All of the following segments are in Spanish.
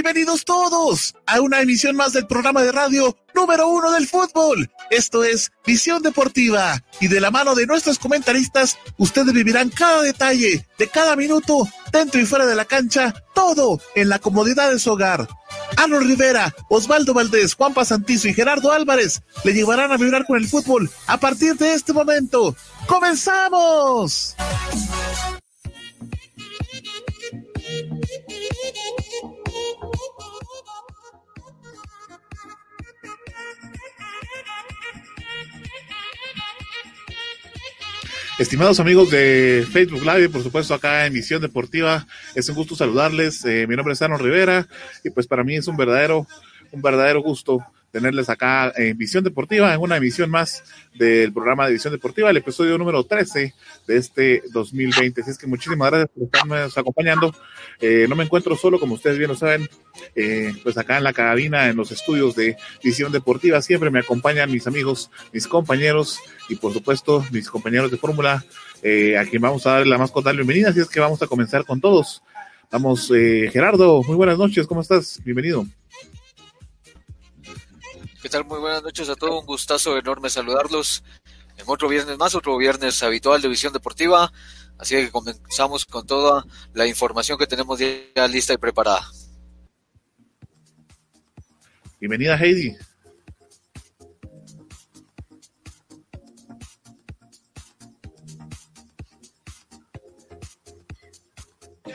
Bienvenidos todos a una emisión más del programa de radio número uno del fútbol. Esto es Visión Deportiva y de la mano de nuestros comentaristas, ustedes vivirán cada detalle de cada minuto dentro y fuera de la cancha, todo en la comodidad de su hogar. Arnold Rivera, Osvaldo Valdés, Juan Pasantizo y Gerardo Álvarez le llevarán a vibrar con el fútbol a partir de este momento. ¡Comenzamos! Estimados amigos de Facebook Live, por supuesto acá en Misión Deportiva, es un gusto saludarles. Eh, mi nombre es Arnold Rivera y pues para mí es un verdadero, un verdadero gusto tenerles acá en Visión Deportiva, en una emisión más del programa de Visión Deportiva, el episodio número 13 de este 2020. Así es que muchísimas gracias por estarnos acompañando. Eh, no me encuentro solo, como ustedes bien lo saben, eh, pues acá en la cabina, en los estudios de Visión Deportiva, siempre me acompañan mis amigos, mis compañeros y por supuesto mis compañeros de fórmula, eh, a quien vamos a dar la más cordial bienvenida. Así es que vamos a comenzar con todos. Vamos, Gerardo, muy buenas noches, ¿cómo estás? Bienvenido. ¿Qué tal? Muy buenas noches a todos. Un gustazo enorme saludarlos en otro viernes más, otro viernes habitual de Visión Deportiva. Así que comenzamos con toda la información que tenemos ya lista y preparada. Bienvenida Heidi.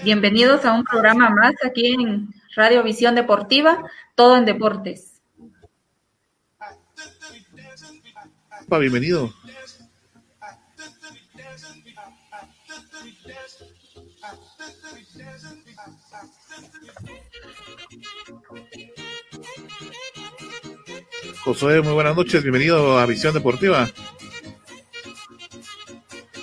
Bienvenidos a un programa más aquí en Radio Visión Deportiva, todo en deportes. Bienvenido. Josué, muy buenas noches, bienvenido a Visión Deportiva.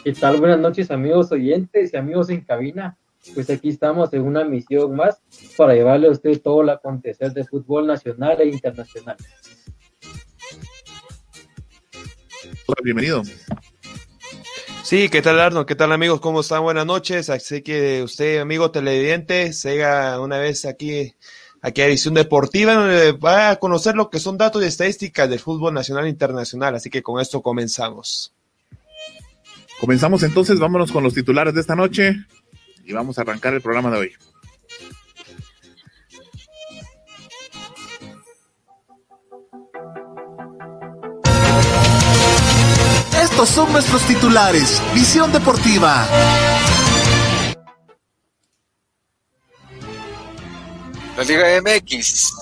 ¿Qué tal? Buenas noches amigos oyentes y amigos en cabina. Pues aquí estamos en una misión más para llevarle a usted todo el acontecer de fútbol nacional e internacional. Bienvenido. Sí, ¿qué tal Arno? ¿Qué tal amigos? ¿Cómo están? Buenas noches. Así que usted, amigo televidente, llega una vez aquí, aquí a Edición Deportiva, donde va a conocer lo que son datos y estadísticas del fútbol nacional e internacional. Así que con esto comenzamos. Comenzamos entonces, vámonos con los titulares de esta noche y vamos a arrancar el programa de hoy. Son nuestros titulares. Visión Deportiva. La Liga MX.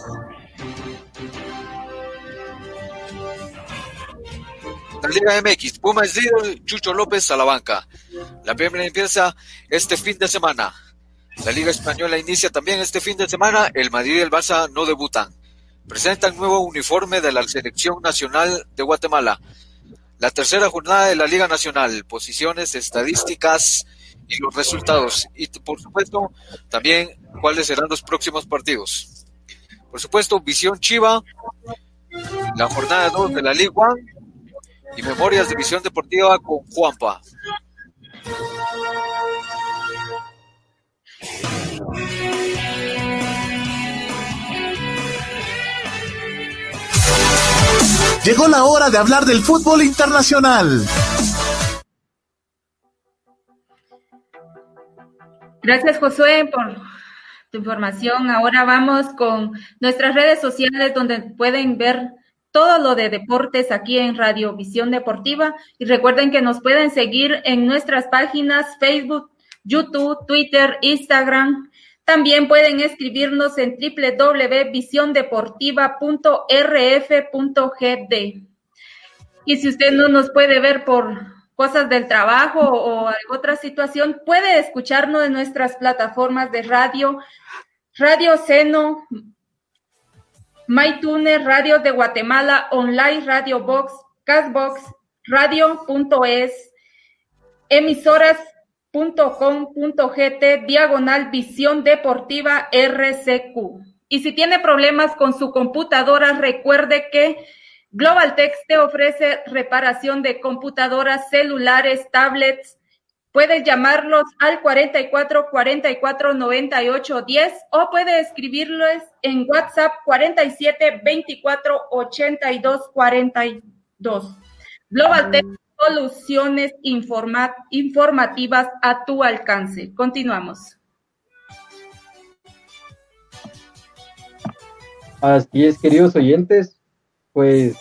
La Liga MX. Puma es líder, Chucho López a la banca. La primera empieza este fin de semana. La Liga Española inicia también este fin de semana. El Madrid y el Barça no debutan. Presenta el nuevo uniforme de la Selección Nacional de Guatemala. La tercera jornada de la Liga Nacional, posiciones, estadísticas y los resultados. Y por supuesto, también cuáles serán los próximos partidos. Por supuesto, Visión Chiva, la jornada 2 de la Liga y Memorias de Visión Deportiva con Juanpa. Llegó la hora de hablar del fútbol internacional. Gracias Josué por tu información. Ahora vamos con nuestras redes sociales donde pueden ver todo lo de deportes aquí en Radio Visión Deportiva y recuerden que nos pueden seguir en nuestras páginas Facebook, YouTube, Twitter, Instagram también pueden escribirnos en www.visiondeportiva.rf.gd. Y si usted no nos puede ver por cosas del trabajo o otra situación, puede escucharnos en nuestras plataformas de radio, Radio Seno, MyTuner, Radio de Guatemala, Online Radio Box, Castbox, Radio.es, emisoras .com.gt diagonal visión deportiva RCQ. Y si tiene problemas con su computadora, recuerde que Global Text te ofrece reparación de computadoras, celulares, tablets. Puedes llamarlos al 44 44 98 10 o puede escribirles en WhatsApp 47 24 82 42. Global Soluciones informativas a tu alcance. Continuamos. Así es, queridos oyentes, pues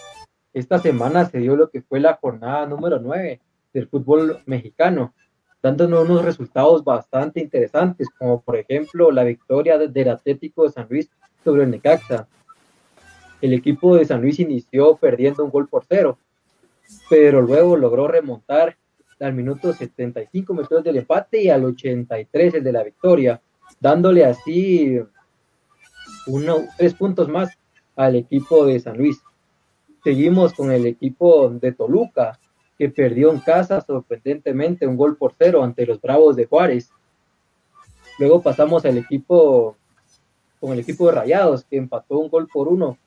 esta semana se dio lo que fue la jornada número 9 del fútbol mexicano, dándonos unos resultados bastante interesantes, como por ejemplo la victoria del Atlético de San Luis sobre el Necaxa. El equipo de San Luis inició perdiendo un gol por cero, pero luego logró remontar al minuto 75 metros del empate y al 83 el de la victoria, dándole así uno, tres puntos más al equipo de San Luis. Seguimos con el equipo de Toluca, que perdió en casa sorprendentemente un gol por cero ante los Bravos de Juárez. Luego pasamos al equipo con el equipo de Rayados, que empató un gol por uno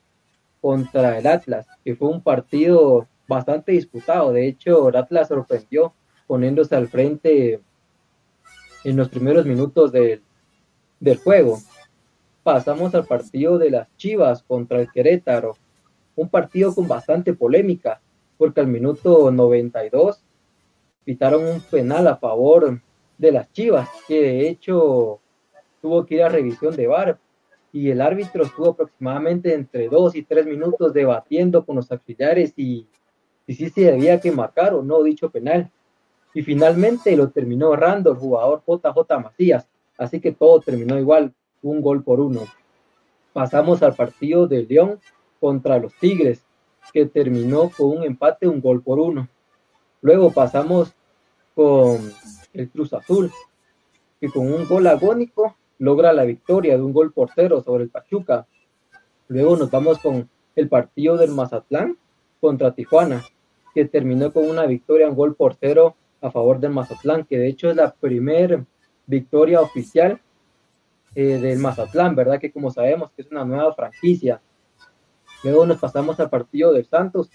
contra el Atlas, que fue un partido bastante disputado. De hecho, Atlas sorprendió poniéndose al frente en los primeros minutos del, del juego pasamos al partido de las Chivas contra el Querétaro. Un partido con bastante polémica, porque al minuto 92 pitaron un penal a favor de las Chivas, que de hecho tuvo que ir a revisión de VAR y el árbitro estuvo aproximadamente entre dos y tres minutos debatiendo con los auxiliares y, si se debía que marcar o no dicho penal. Y finalmente lo terminó errando el jugador JJ Macías, así que todo terminó igual un gol por uno. Pasamos al partido de León contra los Tigres, que terminó con un empate, un gol por uno. Luego pasamos con el Cruz Azul, que con un gol agónico logra la victoria de un gol por cero sobre el Pachuca. Luego nos vamos con el partido del Mazatlán contra Tijuana, que terminó con una victoria, un gol por cero a favor del Mazatlán, que de hecho es la primera victoria oficial eh, del Mazatlán, ¿verdad? Que como sabemos que es una nueva franquicia. Luego nos pasamos al partido del Santos,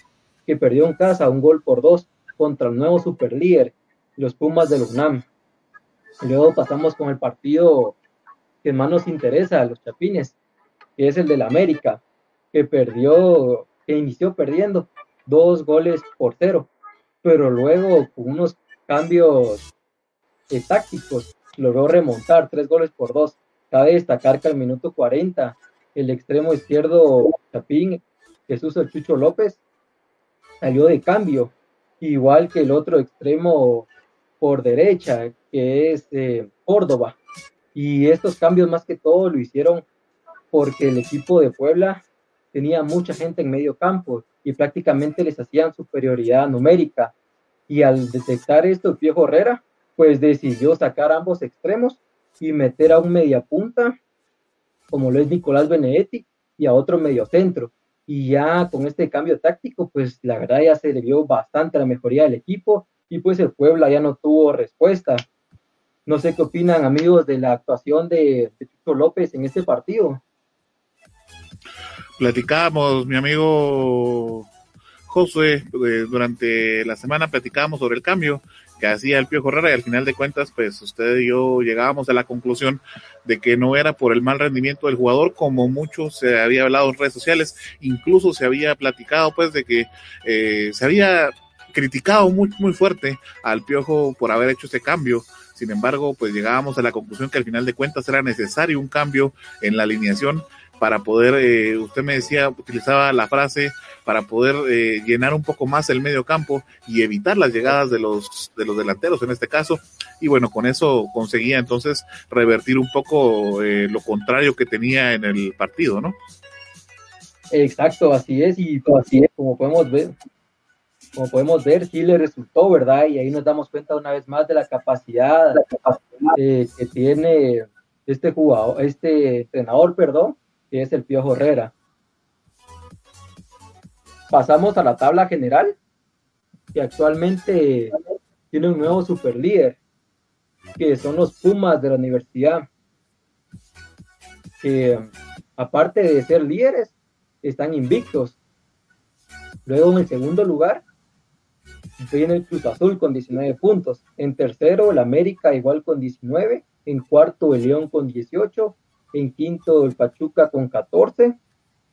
que perdió en casa un gol por dos contra el nuevo superlíder, los Pumas de UNAM. Luego pasamos con el partido que más nos interesa, los Chapines, que es el del América, que perdió, que inició perdiendo dos goles por cero, pero luego con unos cambios eh, tácticos logró remontar tres goles por dos Cabe destacar que al minuto 40, el extremo izquierdo Chapín, Jesús el Chucho López, salió de cambio, igual que el otro extremo por derecha, que es eh, Córdoba. Y estos cambios más que todo lo hicieron porque el equipo de Puebla tenía mucha gente en medio campo y prácticamente les hacían superioridad numérica. Y al detectar esto, el Herrera, pues decidió sacar ambos extremos y meter a un mediapunta, como lo es Nicolás Benedetti, y a otro mediocentro. Y ya con este cambio táctico, pues la verdad ya se vio bastante la mejoría del equipo y pues el Puebla ya no tuvo respuesta. No sé qué opinan amigos de la actuación de, de López en este partido. Platicábamos, mi amigo Josué, eh, durante la semana platicábamos sobre el cambio que hacía el Piojo Herrera y al final de cuentas, pues usted y yo llegábamos a la conclusión de que no era por el mal rendimiento del jugador, como mucho se había hablado en redes sociales, incluso se había platicado pues de que eh, se había criticado muy, muy fuerte al Piojo por haber hecho ese cambio. Sin embargo, pues llegábamos a la conclusión que al final de cuentas era necesario un cambio en la alineación para poder, eh, usted me decía, utilizaba la frase para poder eh, llenar un poco más el medio campo y evitar las llegadas de los, de los delanteros en este caso. Y bueno, con eso conseguía entonces revertir un poco eh, lo contrario que tenía en el partido, ¿no? Exacto, así es, y así es, como podemos ver, como podemos ver, sí le resultó, ¿verdad? Y ahí nos damos cuenta una vez más de la capacidad, que tiene este jugador, este entrenador, perdón, que es el Piojo Herrera. Pasamos a la tabla general, que actualmente tiene un nuevo superlíder, que son los Pumas de la universidad, que aparte de ser líderes, están invictos. Luego en el segundo lugar Viene el Cruz Azul con 19 puntos. En tercero, el América igual con 19. En cuarto, el León con 18. En quinto, el Pachuca con 14.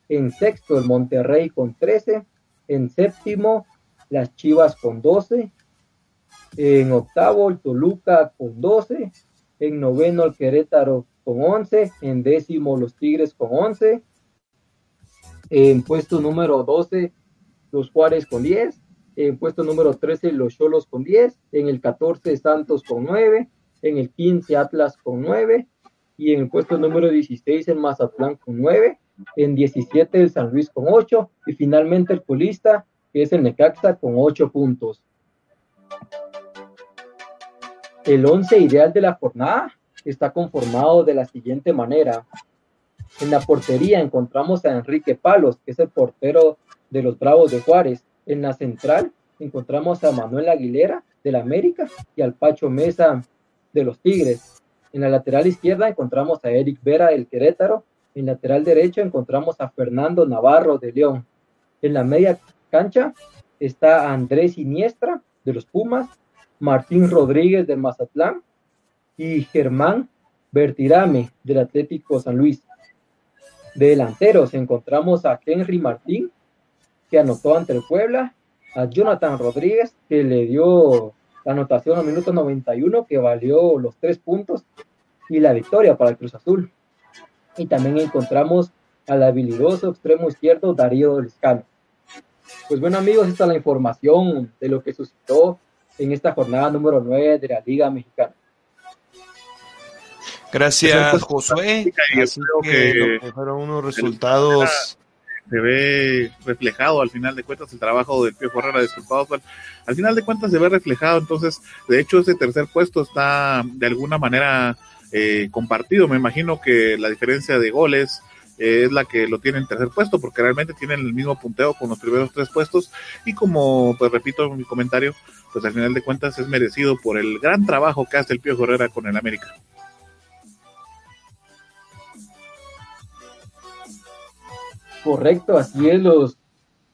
En sexto, el Monterrey con 13. En séptimo, las Chivas con 12. En octavo, el Toluca con 12. En noveno, el Querétaro con 11. En décimo, los Tigres con 11. En puesto número 12, los Juárez con 10. En puesto número 13, los Cholos con 10. En el 14, Santos con 9. En el 15, Atlas con 9. Y en el puesto número 16, el Mazatlán con 9. En 17, el San Luis con 8. Y finalmente, el colista, que es el Necaxa, con 8 puntos. El 11 ideal de la jornada está conformado de la siguiente manera. En la portería encontramos a Enrique Palos, que es el portero de los Bravos de Juárez. En la central encontramos a Manuel Aguilera del América y al Pacho Mesa de los Tigres. En la lateral izquierda encontramos a Eric Vera del Querétaro. En lateral derecho encontramos a Fernando Navarro de León. En la media cancha está Andrés Iniestra de los Pumas, Martín Rodríguez del Mazatlán y Germán Bertirame del Atlético San Luis. De delanteros encontramos a Henry Martín, que anotó ante el Puebla, a Jonathan Rodríguez, que le dio la anotación al minuto 91, que valió los tres puntos y la victoria para el Cruz Azul. Y también encontramos al habilidoso extremo izquierdo Darío Liscano. Pues bueno amigos, esta es la información de lo que suscitó en esta jornada número 9 de la Liga Mexicana. Gracias, Josué. Así que, que fueron unos resultados se ve reflejado al final de cuentas el trabajo del Pío Herrera, disculpado, al, al final de cuentas se ve reflejado, entonces, de hecho, ese tercer puesto está de alguna manera eh, compartido, me imagino que la diferencia de goles eh, es la que lo tiene en tercer puesto, porque realmente tienen el mismo punteo con los primeros tres puestos, y como, pues repito en mi comentario, pues al final de cuentas es merecido por el gran trabajo que hace el Pío Herrera con el América. Correcto, así es, los,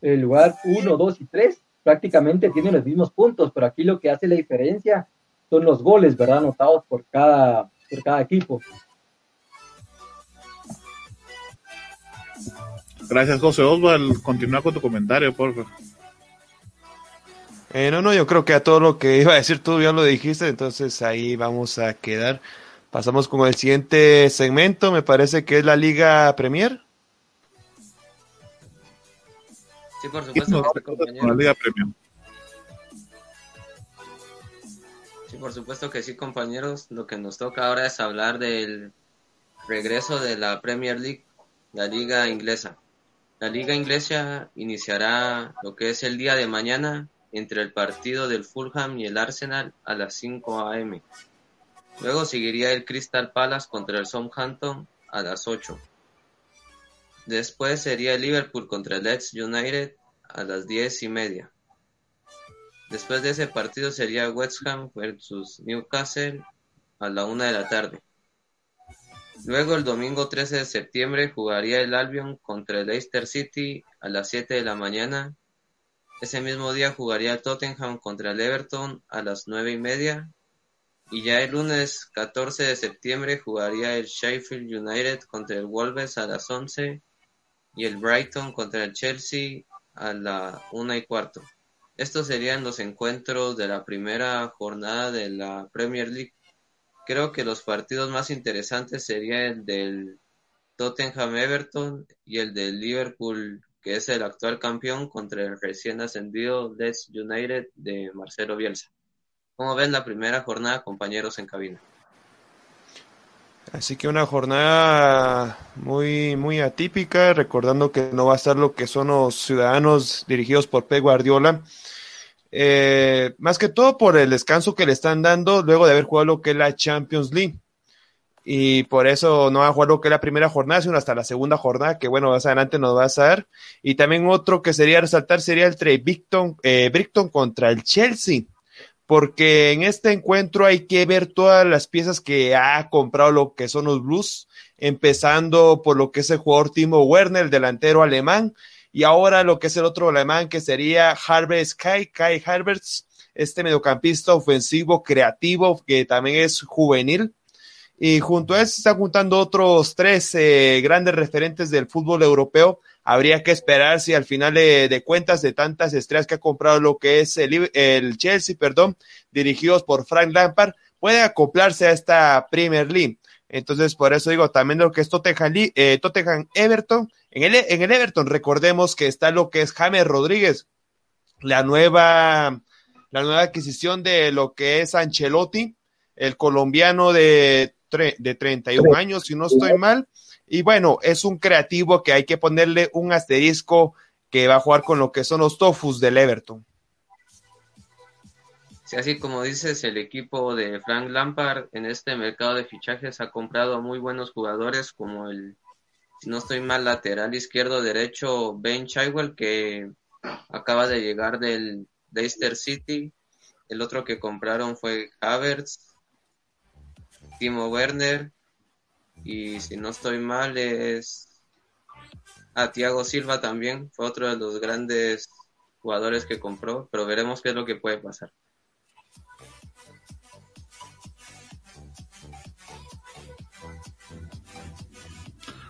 el lugar 1, 2 y 3 prácticamente tienen los mismos puntos, pero aquí lo que hace la diferencia son los goles, ¿verdad? Anotados por cada, por cada equipo. Gracias, José Oswald. Continúa con tu comentario, por favor. Eh, no, no, yo creo que a todo lo que iba a decir tú ya lo dijiste, entonces ahí vamos a quedar. Pasamos con el siguiente segmento, me parece que es la Liga Premier. Sí, por supuesto, que sí, compañeros. Sí, por supuesto que sí, compañeros. Lo que nos toca ahora es hablar del regreso de la Premier League, la liga inglesa. La liga inglesa iniciará lo que es el día de mañana entre el partido del Fulham y el Arsenal a las 5 a.m. Luego seguiría el Crystal Palace contra el Southampton a las 8. Después sería Liverpool contra Leeds United a las diez y media. Después de ese partido sería West Ham versus Newcastle a la una de la tarde. Luego el domingo 13 de septiembre jugaría el Albion contra el Leicester City a las 7 de la mañana. Ese mismo día jugaría el Tottenham contra el Everton a las nueve y media. Y ya el lunes 14 de septiembre jugaría el Sheffield United contra el Wolves a las 11 y el Brighton contra el Chelsea a la una y cuarto. Estos serían los encuentros de la primera jornada de la Premier League. Creo que los partidos más interesantes serían el del Tottenham Everton y el del Liverpool, que es el actual campeón, contra el recién ascendido Leeds United de Marcelo Bielsa. ¿Cómo ven la primera jornada, compañeros en cabina? Así que una jornada muy, muy atípica, recordando que no va a estar lo que son los ciudadanos dirigidos por Pep Guardiola. Eh, más que todo por el descanso que le están dando luego de haber jugado lo que es la Champions League. Y por eso no va a jugar lo que es la primera jornada, sino hasta la segunda jornada, que bueno, más adelante nos va a dar. Y también otro que sería resaltar sería el entre Brighton, eh, Brighton contra el Chelsea porque en este encuentro hay que ver todas las piezas que ha comprado lo que son los Blues, empezando por lo que es el jugador Timo Werner, el delantero alemán, Y ahora lo que es el otro alemán, que sería Harvard Sky, Kai Harberts, este mediocampista ofensivo creativo que también es juvenil. Y junto a él se están juntando otros tres eh, grandes referentes del fútbol europeo. Habría que esperar si al final de, cuentas de tantas estrellas que ha comprado lo que es el, el Chelsea, perdón, dirigidos por Frank Lampard, puede acoplarse a esta Premier League. Entonces, por eso digo, también lo que es Tottenham, eh, Tottenham Everton. En el, en el Everton, recordemos que está lo que es James Rodríguez, la nueva la nueva adquisición de lo que es Ancelotti, el colombiano de, de 31 años, si no estoy mal. Y bueno, es un creativo que hay que ponerle un asterisco que va a jugar con lo que son los Tofus del Everton. Sí, así como dices, el equipo de Frank Lampard en este mercado de fichajes ha comprado muy buenos jugadores como el, si no estoy mal, lateral izquierdo derecho Ben Chilwell que acaba de llegar del Leicester City. El otro que compraron fue Havertz, Timo Werner y si no estoy mal es a Thiago Silva también. Fue otro de los grandes jugadores que compró, pero veremos qué es lo que puede pasar.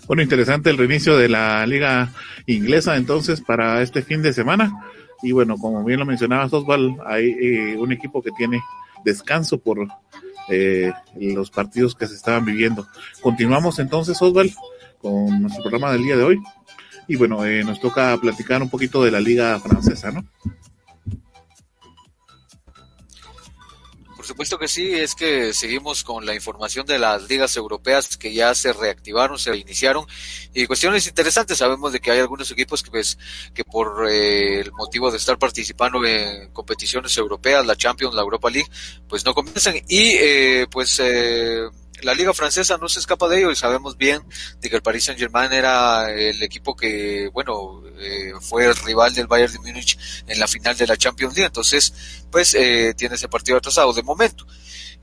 Bueno, interesante el reinicio de la liga inglesa entonces para este fin de semana. Y bueno, como bien lo mencionaba Osval, hay eh, un equipo que tiene descanso por los partidos que se estaban viviendo. Continuamos entonces, Osval, con nuestro programa del día de hoy. Y bueno, eh, nos toca platicar un poquito de la liga francesa, ¿no? Por supuesto que sí, es que seguimos con la información de las ligas europeas que ya se reactivaron, se iniciaron y cuestiones interesantes. Sabemos de que hay algunos equipos que, pues, que por eh, el motivo de estar participando en competiciones europeas, la Champions, la Europa League, pues no comienzan y eh, pues eh, la liga francesa no se escapa de ello y sabemos bien de que el Paris Saint Germain era el equipo que, bueno, eh, fue el rival del Bayern de Múnich en la final de la Champions League, entonces, pues, eh, tiene ese partido atrasado de momento.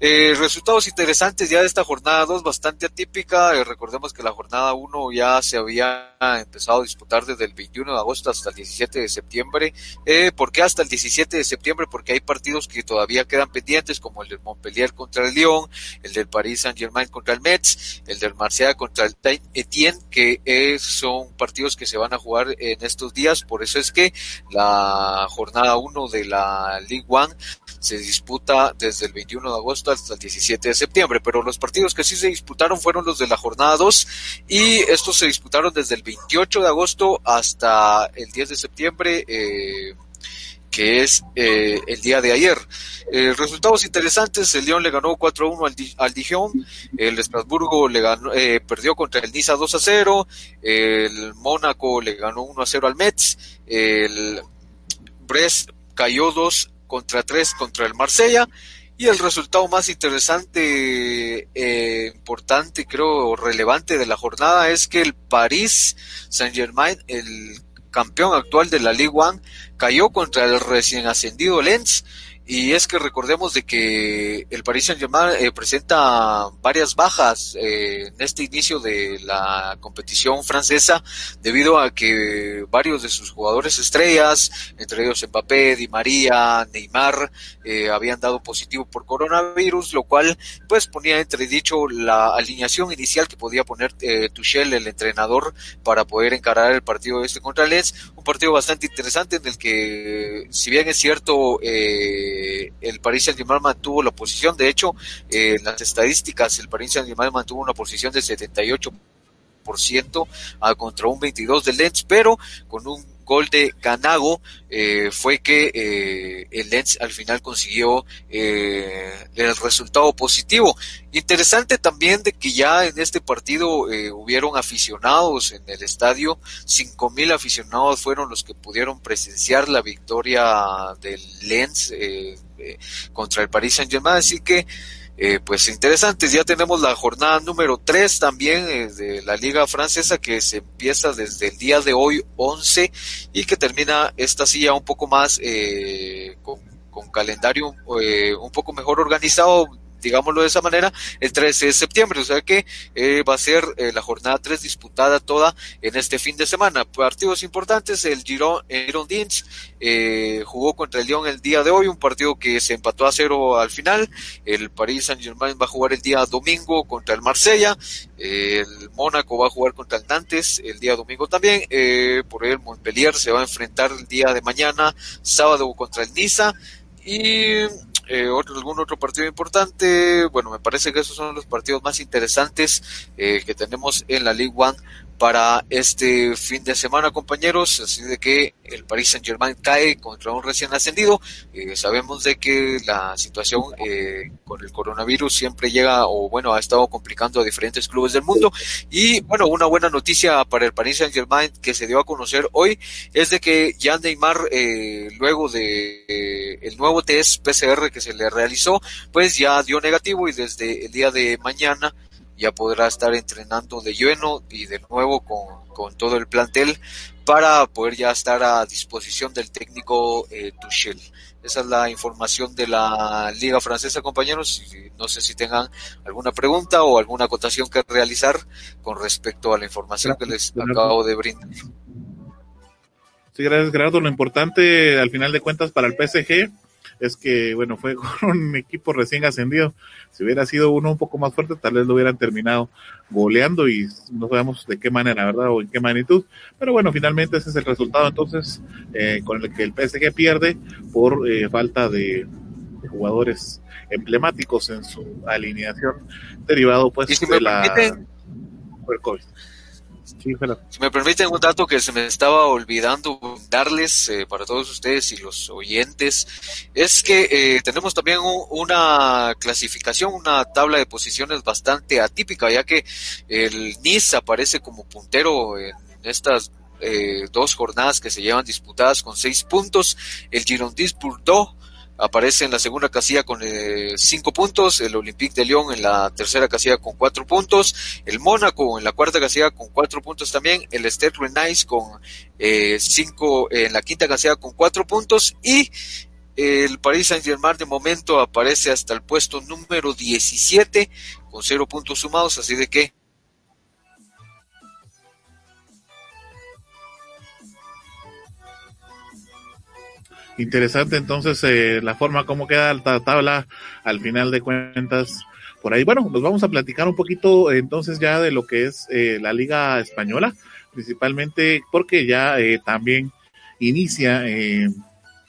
Eh, resultados interesantes ya de esta jornada 2, bastante atípica. Eh, recordemos que la jornada 1 ya se había empezado a disputar desde el 21 de agosto hasta el 17 de septiembre. Eh, ¿Por qué hasta el 17 de septiembre? Porque hay partidos que todavía quedan pendientes, como el del Montpellier contra el Lyon, el del Paris Saint-Germain contra el Metz, el del Marsella contra el Etienne, que eh, son partidos que se van a jugar en estos días. Por eso es que la jornada 1 de la League One se disputa desde el 21 de agosto hasta el 17 de septiembre, pero los partidos que sí se disputaron fueron los de la jornada 2 y estos se disputaron desde el 28 de agosto hasta el 10 de septiembre. Eh, que es eh, el día de ayer. Eh, resultados interesantes, el León le ganó 4-1 al, al, Dijon, el Estrasburgo le ganó, eh, perdió contra el Niza 2-0, el Mónaco le ganó 1-0 al Metz, el Brest cayó 2 contra 3 contra el Marsella. Y el resultado más interesante, eh, importante, creo, relevante de la jornada es que el París Saint-Germain, el campeón actual de la Ligue 1, cayó contra el recién ascendido Lens y es que recordemos de que el Paris Saint-Germain eh, presenta varias bajas eh, en este inicio de la competición francesa debido a que varios de sus jugadores estrellas, entre ellos Mbappé, Di María, Neymar, eh, habían dado positivo por coronavirus, lo cual pues ponía entredicho la alineación inicial que podía poner eh, Tuchel, el entrenador, para poder encarar el partido este contra Lens, partido bastante interesante en el que si bien es cierto eh, el Paris Saint-Germain mantuvo la posición. De hecho, eh, en las estadísticas, el Paris Saint-Germain mantuvo una posición de 78% a contra un 22 de Lens, pero con un gol de Ganago eh, fue que eh, el Lens al final consiguió eh, el resultado positivo. Interesante también de que ya en este partido eh, hubieron aficionados en el estadio, cinco mil aficionados fueron los que pudieron presenciar la victoria del Lens eh, eh, contra el Paris Saint Germain, así que eh, pues interesantes. Ya tenemos la jornada número 3 también eh, de la Liga Francesa que se empieza desde el día de hoy 11 y que termina esta silla un poco más eh, con, con, calendario eh, un poco mejor organizado digámoslo de esa manera, el 13 de septiembre. O sea que eh, va a ser eh, la jornada 3 disputada toda en este fin de semana. Partidos importantes, el Girón, Girón Dins eh, jugó contra el Lyon el día de hoy, un partido que se empató a cero al final. El Paris Saint Germain va a jugar el día domingo contra el Marsella. el Mónaco va a jugar contra el Nantes el día domingo también. por el Montpellier se va a enfrentar el día de mañana, sábado contra el Niza. Y eh, otro, algún otro partido importante. Bueno, me parece que esos son los partidos más interesantes eh, que tenemos en la League One para este fin de semana, compañeros. Así de que el Paris Saint Germain cae contra un recién ascendido. Eh, sabemos de que la situación eh, con el coronavirus siempre llega, o bueno, ha estado complicando a diferentes clubes del mundo. Y bueno, una buena noticia para el Paris Saint Germain que se dio a conocer hoy es de que ya Neymar, eh, luego de eh, el nuevo test PCR que se le realizó, pues ya dio negativo y desde el día de mañana ya podrá estar entrenando de lleno y de nuevo con, con todo el plantel para poder ya estar a disposición del técnico eh, Tuchel. Esa es la información de la Liga Francesa, compañeros. No sé si tengan alguna pregunta o alguna acotación que realizar con respecto a la información que les acabo de brindar. Sí, gracias, Gerardo. Lo importante, al final de cuentas, para el PSG es que, bueno, fue con un equipo recién ascendido. Si hubiera sido uno un poco más fuerte, tal vez lo hubieran terminado goleando y no sabemos de qué manera, ¿verdad? O en qué magnitud. Pero bueno, finalmente ese es el resultado entonces eh, con el que el PSG pierde por eh, falta de, de, jugadores emblemáticos en su alineación derivado pues si de la... Permiten, COVID. Si me permiten un dato que se me estaba olvidando darles eh, para todos ustedes y los oyentes, es que eh, tenemos también un, una clasificación, una tabla de posiciones bastante atípica, ya que el Nice aparece como puntero en estas eh, dos jornadas que se llevan disputadas con seis puntos, el Girondins Bordeaux aparece en la segunda casilla con eh, cinco puntos, el Olympique de Lyon en la tercera casilla con cuatro puntos, el Mónaco en la cuarta casilla con cuatro puntos también, el Stade Rennais con eh, cinco en la quinta casilla con cuatro puntos y el Paris Saint Germain de momento aparece hasta el puesto número 17 con cero puntos sumados, así de que interesante entonces eh, la forma como queda la tabla al final de cuentas por ahí. Bueno, nos vamos a platicar un poquito entonces ya de lo que es eh, la Liga Española, principalmente porque ya eh, también inicia eh,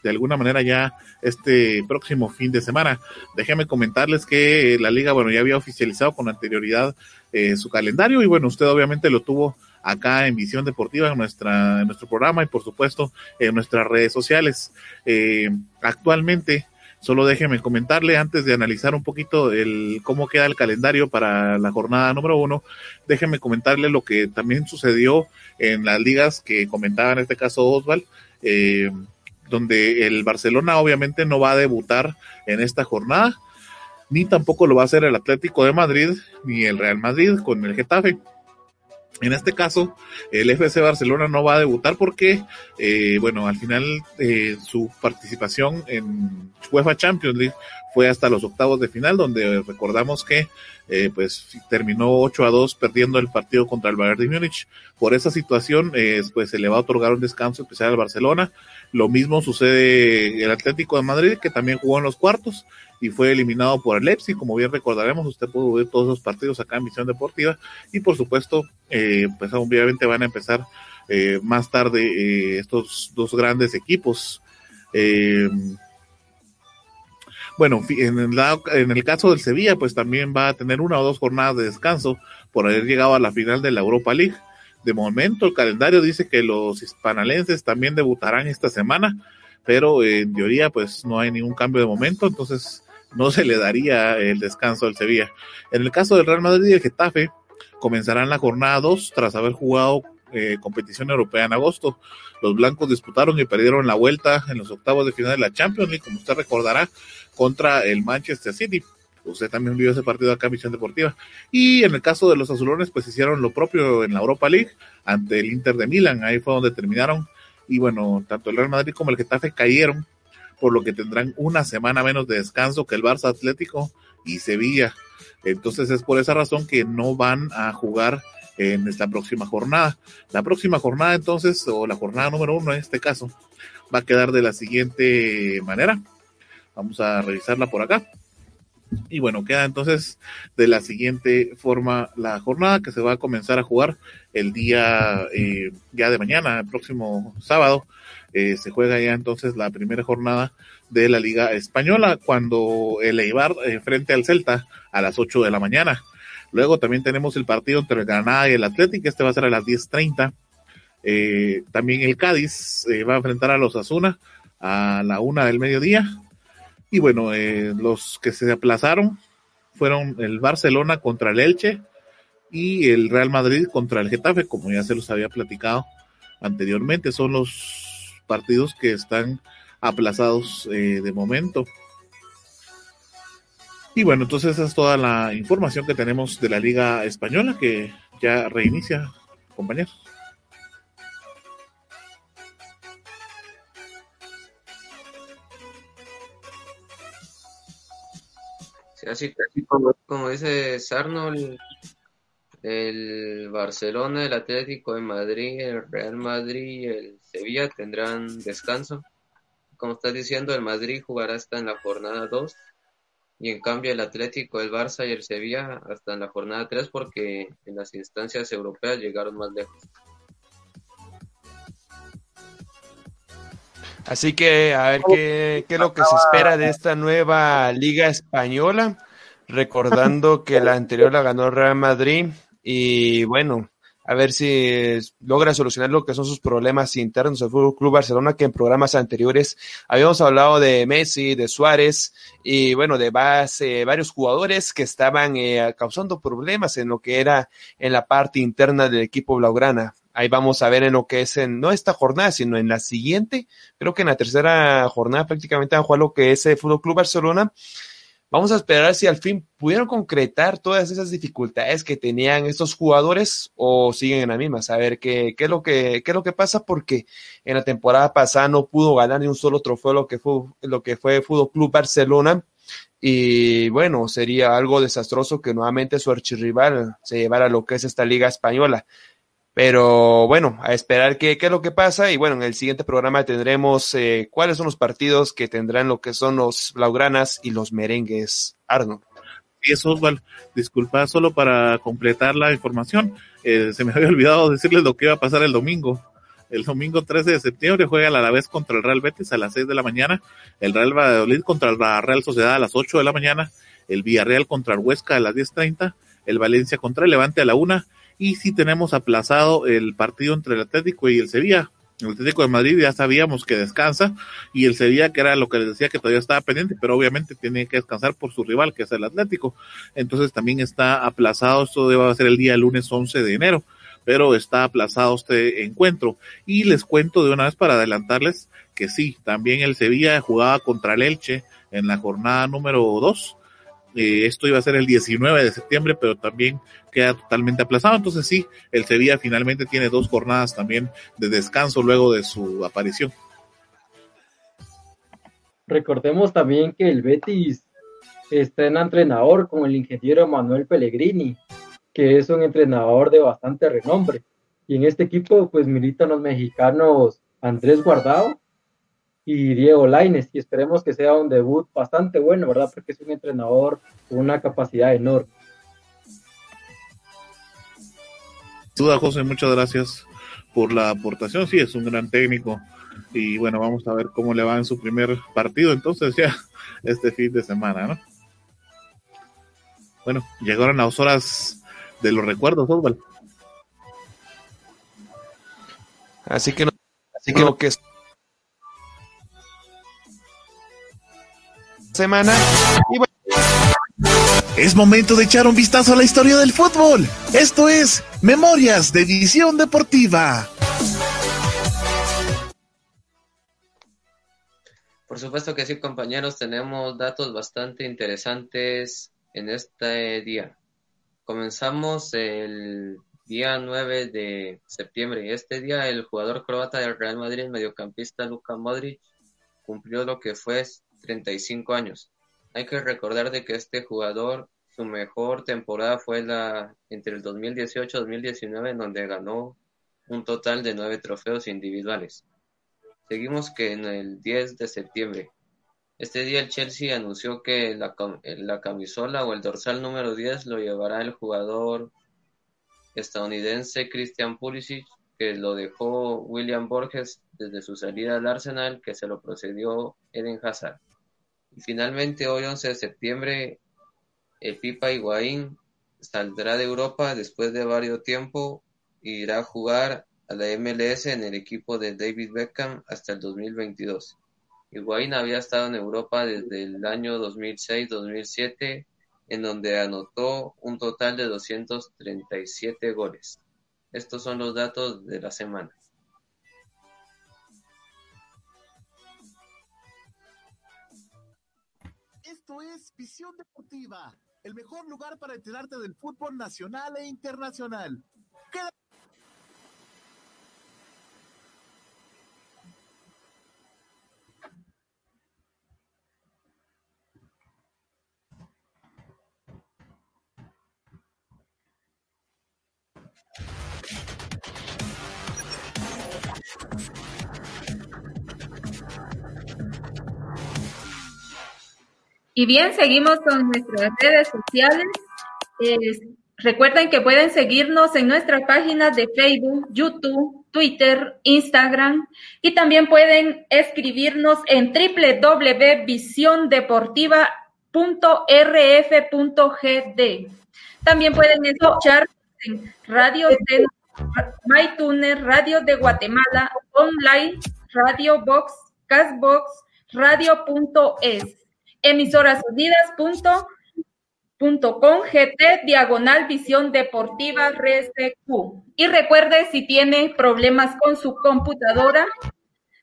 de alguna manera ya este próximo fin de semana. Déjenme comentarles que la liga, bueno, ya había oficializado con anterioridad eh, su calendario y bueno, usted obviamente lo tuvo acá en Visión Deportiva, en, nuestra, nuestro programa y por supuesto en nuestras redes sociales. Eh, actualmente, solo déjeme comentarle antes de analizar un poquito el cómo queda el calendario para la jornada número uno, déjeme comentarle lo que también sucedió en las ligas que comentaba en este caso Osval, eh, donde el Barcelona obviamente no va a debutar en esta jornada, ni tampoco lo va a hacer el Atlético de Madrid, ni el Real Madrid con el Getafe. En este caso, el FC Barcelona no va a debutar porque, eh, bueno, al final eh, su participación en UEFA Champions League fue hasta los octavos de final, donde recordamos que eh, pues terminó 8 a 2 perdiendo el partido contra el Bayern de Múnich. Por esa situación, eh, pues se le va a otorgar un descanso especial al Barcelona. Lo mismo sucede el Atlético de Madrid, que también jugó en los cuartos y fue eliminado por el Leipzig, como bien recordaremos, usted pudo ver todos los partidos acá en Visión Deportiva y por supuesto, eh, pues obviamente van a empezar eh, más tarde eh, estos dos grandes equipos. Eh, bueno, en el, en el caso del Sevilla, pues también va a tener una o dos jornadas de descanso por haber llegado a la final de la Europa League. De momento, el calendario dice que los hispanalenses también debutarán esta semana, pero en teoría, pues no hay ningún cambio de momento, entonces no se le daría el descanso al Sevilla. En el caso del Real Madrid y el Getafe, comenzarán la jornada 2 tras haber jugado eh, competición europea en agosto. Los blancos disputaron y perdieron la vuelta en los octavos de final de la Champions League, como usted recordará, contra el Manchester City. Usted también vio ese partido acá en Visión Deportiva. Y en el caso de los azulones, pues hicieron lo propio en la Europa League ante el Inter de Milán. Ahí fue donde terminaron. Y bueno, tanto el Real Madrid como el Getafe cayeron por lo que tendrán una semana menos de descanso que el Barça Atlético y Sevilla. Entonces es por esa razón que no van a jugar en esta próxima jornada. La próxima jornada entonces, o la jornada número uno en este caso, va a quedar de la siguiente manera. Vamos a revisarla por acá. Y bueno, queda entonces de la siguiente forma la jornada que se va a comenzar a jugar el día eh, ya de mañana, el próximo sábado. Eh, se juega ya entonces la primera jornada de la Liga Española cuando el Eibar frente al Celta a las 8 de la mañana. Luego también tenemos el partido entre el Granada y el Atlético, este va a ser a las 10.30. Eh, también el Cádiz eh, va a enfrentar a los Asuna a la una del mediodía. Y bueno, eh, los que se aplazaron fueron el Barcelona contra el Elche y el Real Madrid contra el Getafe, como ya se los había platicado anteriormente. Son los partidos que están aplazados de momento. Y bueno, entonces esa es toda la información que tenemos de la Liga Española que ya reinicia, compañeros. Sí, así, como, como, dice Sarno, el, el, Barcelona, el Atlético de Madrid, el Real Madrid y el Sevilla tendrán descanso. Como estás diciendo, el Madrid jugará hasta en la jornada 2 y en cambio el Atlético, el Barça y el Sevilla hasta en la jornada 3 porque en las instancias europeas llegaron más lejos. Así que a ver qué, qué es lo que se espera de esta nueva liga española, recordando que la anterior la ganó Real Madrid y bueno, a ver si logra solucionar lo que son sus problemas internos del Fútbol Club Barcelona, que en programas anteriores habíamos hablado de Messi, de Suárez y bueno, de base, varios jugadores que estaban eh, causando problemas en lo que era en la parte interna del equipo Blaugrana. Ahí vamos a ver en lo que es en, no esta jornada, sino en la siguiente. Creo que en la tercera jornada prácticamente van a jugar lo que es el Fútbol Club Barcelona Vamos a esperar si al fin pudieron concretar todas esas dificultades que tenían estos jugadores o siguen en la misma. Saber qué, qué, es lo que, qué es lo que pasa porque en la temporada pasada no pudo ganar ni un solo trofeo lo que fue, lo que fue Fútbol Club Barcelona. Y bueno, sería algo desastroso que nuevamente su archirrival se llevara lo que es esta liga española. Pero bueno, a esperar qué, es lo que pasa. Y bueno, en el siguiente programa tendremos eh, cuáles son los partidos que tendrán lo que son los Blaugranas y los merengues Arnold. Y eso, Osval, disculpa, solo para completar la información, eh, se me había olvidado decirles lo que iba a pasar el domingo. El domingo 13 de septiembre juega el Alavés contra el Real Betis a las 6 de la mañana, el Real Valladolid contra la Real Sociedad a las 8 de la mañana, el Villarreal contra el Huesca a las 10.30, el Valencia contra el Levante a la 1 y sí tenemos aplazado el partido entre el Atlético y el Sevilla. El Atlético de Madrid ya sabíamos que descansa y el Sevilla, que era lo que les decía que todavía estaba pendiente, pero obviamente tiene que descansar por su rival, que es el Atlético. Entonces también está aplazado, esto debe ser el día lunes 11 de enero, pero está aplazado este encuentro. Y les cuento de una vez para adelantarles que sí, también el Sevilla jugaba contra el Elche en la jornada número 2 eh, esto iba a ser el 19 de septiembre, pero también queda totalmente aplazado. Entonces sí, el Sevilla finalmente tiene dos jornadas también de descanso luego de su aparición. Recordemos también que el Betis está en entrenador con el ingeniero Manuel Pellegrini, que es un entrenador de bastante renombre. Y en este equipo pues militan los mexicanos Andrés Guardado y Diego Laines, y esperemos que sea un debut bastante bueno, ¿verdad? Porque es un entrenador con una capacidad enorme. Duda, José, muchas gracias por la aportación. Sí, es un gran técnico. Y bueno, vamos a ver cómo le va en su primer partido, entonces ya este fin de semana, ¿no? Bueno, llegaron las horas de los recuerdos, Osval. Así que no, así que lo que es semana. Es momento de echar un vistazo a la historia del fútbol. Esto es Memorias de Visión Deportiva. Por supuesto que sí, compañeros, tenemos datos bastante interesantes en este día. Comenzamos el día 9 de septiembre y este día el jugador croata del Real Madrid, mediocampista Luka Modric, cumplió lo que fue 35 años. Hay que recordar de que este jugador, su mejor temporada fue la entre el 2018-2019, en donde ganó un total de nueve trofeos individuales. Seguimos que en el 10 de septiembre. Este día el Chelsea anunció que la, la camisola o el dorsal número 10 lo llevará el jugador estadounidense Christian Pulisic, que lo dejó William Borges desde su salida al Arsenal, que se lo procedió Eden Hazard. Y finalmente, hoy 11 de septiembre, el Pipa Higuaín saldrá de Europa después de varios tiempo e irá a jugar a la MLS en el equipo de David Beckham hasta el 2022. Higuaín había estado en Europa desde el año 2006-2007 en donde anotó un total de 237 goles. Estos son los datos de la semana. Esto es Visión Deportiva, el mejor lugar para enterarte del fútbol nacional e internacional. Y bien, seguimos con nuestras redes sociales. recuerden que pueden seguirnos en nuestras páginas de Facebook, YouTube, Twitter, Instagram y también pueden escribirnos en www.visiondeportiva.rf.gd. También pueden escuchar en Radio de MyTuner, Radio de Guatemala, Online, Radio Box, Castbox, Radio.es emisorasunidas.com GT diagonal visión deportiva RSQ. Y recuerde si tiene problemas con su computadora,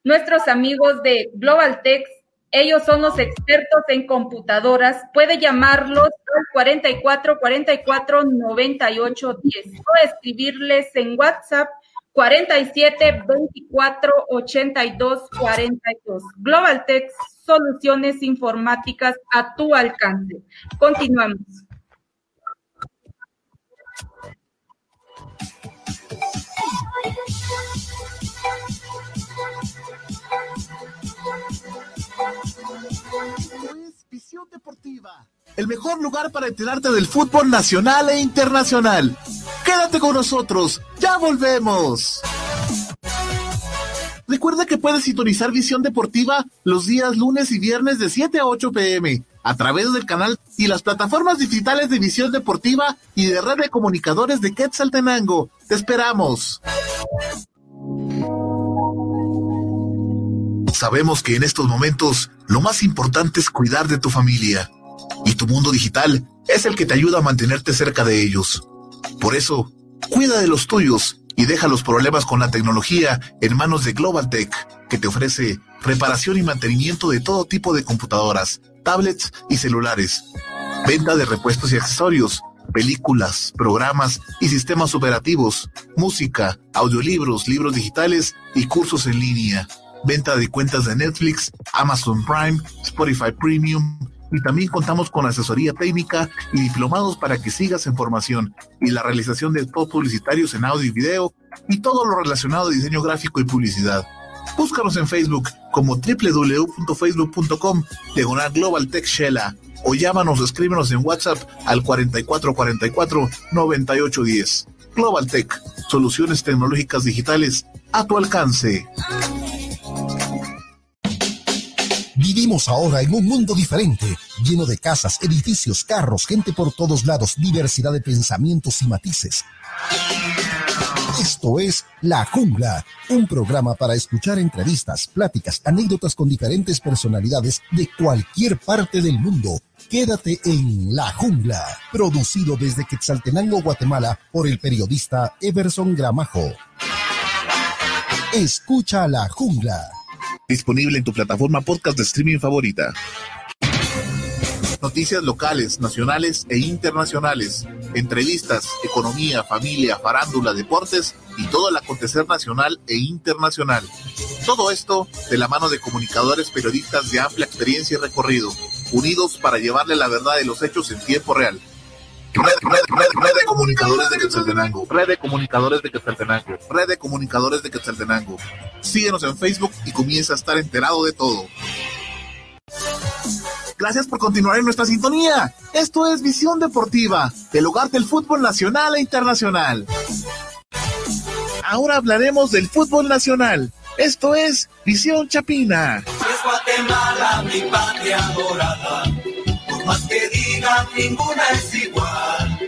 nuestros amigos de Global Text, ellos son los expertos en computadoras, puede llamarlos al 44 44 98 10 o escribirles en WhatsApp 47 24 82 42. Global Text soluciones informáticas a tu alcance. Continuamos. Visión Deportiva, el mejor lugar para enterarte del fútbol nacional e internacional. Quédate con nosotros, ya volvemos. Recuerda que puedes sintonizar Visión Deportiva los días lunes y viernes de 7 a 8 pm a través del canal y las plataformas digitales de Visión Deportiva y de red de comunicadores de Quetzaltenango. Te esperamos. Sabemos que en estos momentos lo más importante es cuidar de tu familia y tu mundo digital es el que te ayuda a mantenerte cerca de ellos. Por eso, cuida de los tuyos y deja los problemas con la tecnología en manos de Global Tech, que te ofrece reparación y mantenimiento de todo tipo de computadoras, tablets y celulares, venta de repuestos y accesorios, películas, programas y sistemas operativos, música, audiolibros, libros digitales y cursos en línea, venta de cuentas de Netflix, Amazon Prime, Spotify Premium, y también contamos con asesoría técnica y diplomados para que sigas en formación y la realización de spots publicitarios en audio y video y todo lo relacionado a diseño gráfico y publicidad. Búscanos en Facebook como www.facebook.com diagonal Global Tech Shella o llámanos o escríbenos en WhatsApp al 4444 9810. Global Tech, soluciones tecnológicas digitales a tu alcance. Vivimos ahora en un mundo diferente, lleno de casas, edificios, carros, gente por todos lados, diversidad de pensamientos y matices. Esto es La Jungla, un programa para escuchar entrevistas, pláticas, anécdotas con diferentes personalidades de cualquier parte del mundo. Quédate en La Jungla, producido desde Quetzaltenango, Guatemala, por el periodista Everson Gramajo. Escucha La Jungla. Disponible en tu plataforma podcast de streaming favorita. Noticias locales, nacionales e internacionales. Entrevistas, economía, familia, farándula, deportes y todo el acontecer nacional e internacional. Todo esto de la mano de comunicadores periodistas de amplia experiencia y recorrido unidos para llevarle la verdad de los hechos en tiempo real. Red, red, red, red de comunicadores de Quetzaltenango. Red de comunicadores de Quetzaltenango. Red de comunicadores de Quetzaltenango. Síguenos en Facebook y comienza a estar enterado de todo. Gracias por continuar en nuestra sintonía. Esto es Visión Deportiva, del hogar del fútbol nacional e internacional. Ahora hablaremos del fútbol nacional. Esto es Visión Chapina. Es Guatemala, mi patria dorada. Más que digan, ninguna es igual.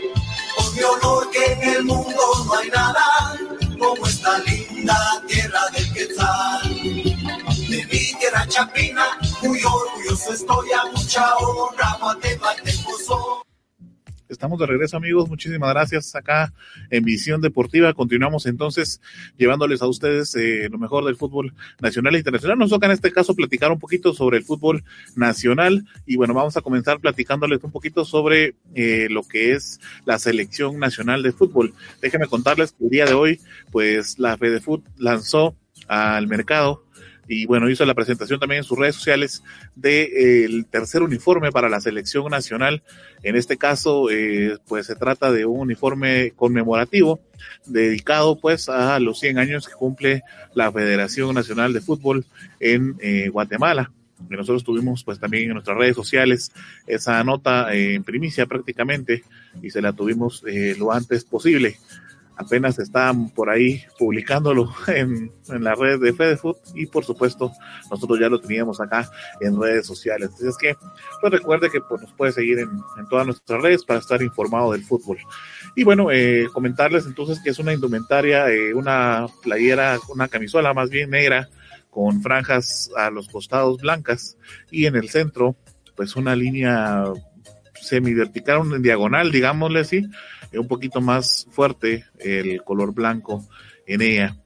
Por mi honor que en el mundo no hay nada como esta linda tierra del Quetzal. De mi tierra chapina, muy orgulloso estoy a mucha honra, Guatemala. Estamos de regreso amigos, muchísimas gracias acá en Visión Deportiva. Continuamos entonces llevándoles a ustedes eh, lo mejor del fútbol nacional e internacional. Nos toca en este caso platicar un poquito sobre el fútbol nacional y bueno, vamos a comenzar platicándoles un poquito sobre eh, lo que es la selección nacional de fútbol. Déjenme contarles que el día de hoy pues la FedeFoot lanzó al mercado y bueno, hizo la presentación también en sus redes sociales del tercer uniforme para la selección nacional. En este caso, eh, pues se trata de un uniforme conmemorativo dedicado pues a los 100 años que cumple la Federación Nacional de Fútbol en eh, Guatemala. Y nosotros tuvimos pues también en nuestras redes sociales esa nota eh, en primicia prácticamente y se la tuvimos eh, lo antes posible apenas estaban por ahí publicándolo en, en la red de FedeFood y por supuesto nosotros ya lo teníamos acá en redes sociales. Así es que pues recuerde que pues, nos puede seguir en, en todas nuestras redes para estar informado del fútbol. Y bueno, eh, comentarles entonces que es una indumentaria, eh, una playera, una camisola más bien negra con franjas a los costados blancas y en el centro pues una línea semivertical, una diagonal, digámosle así, un poquito más fuerte el color blanco en ella.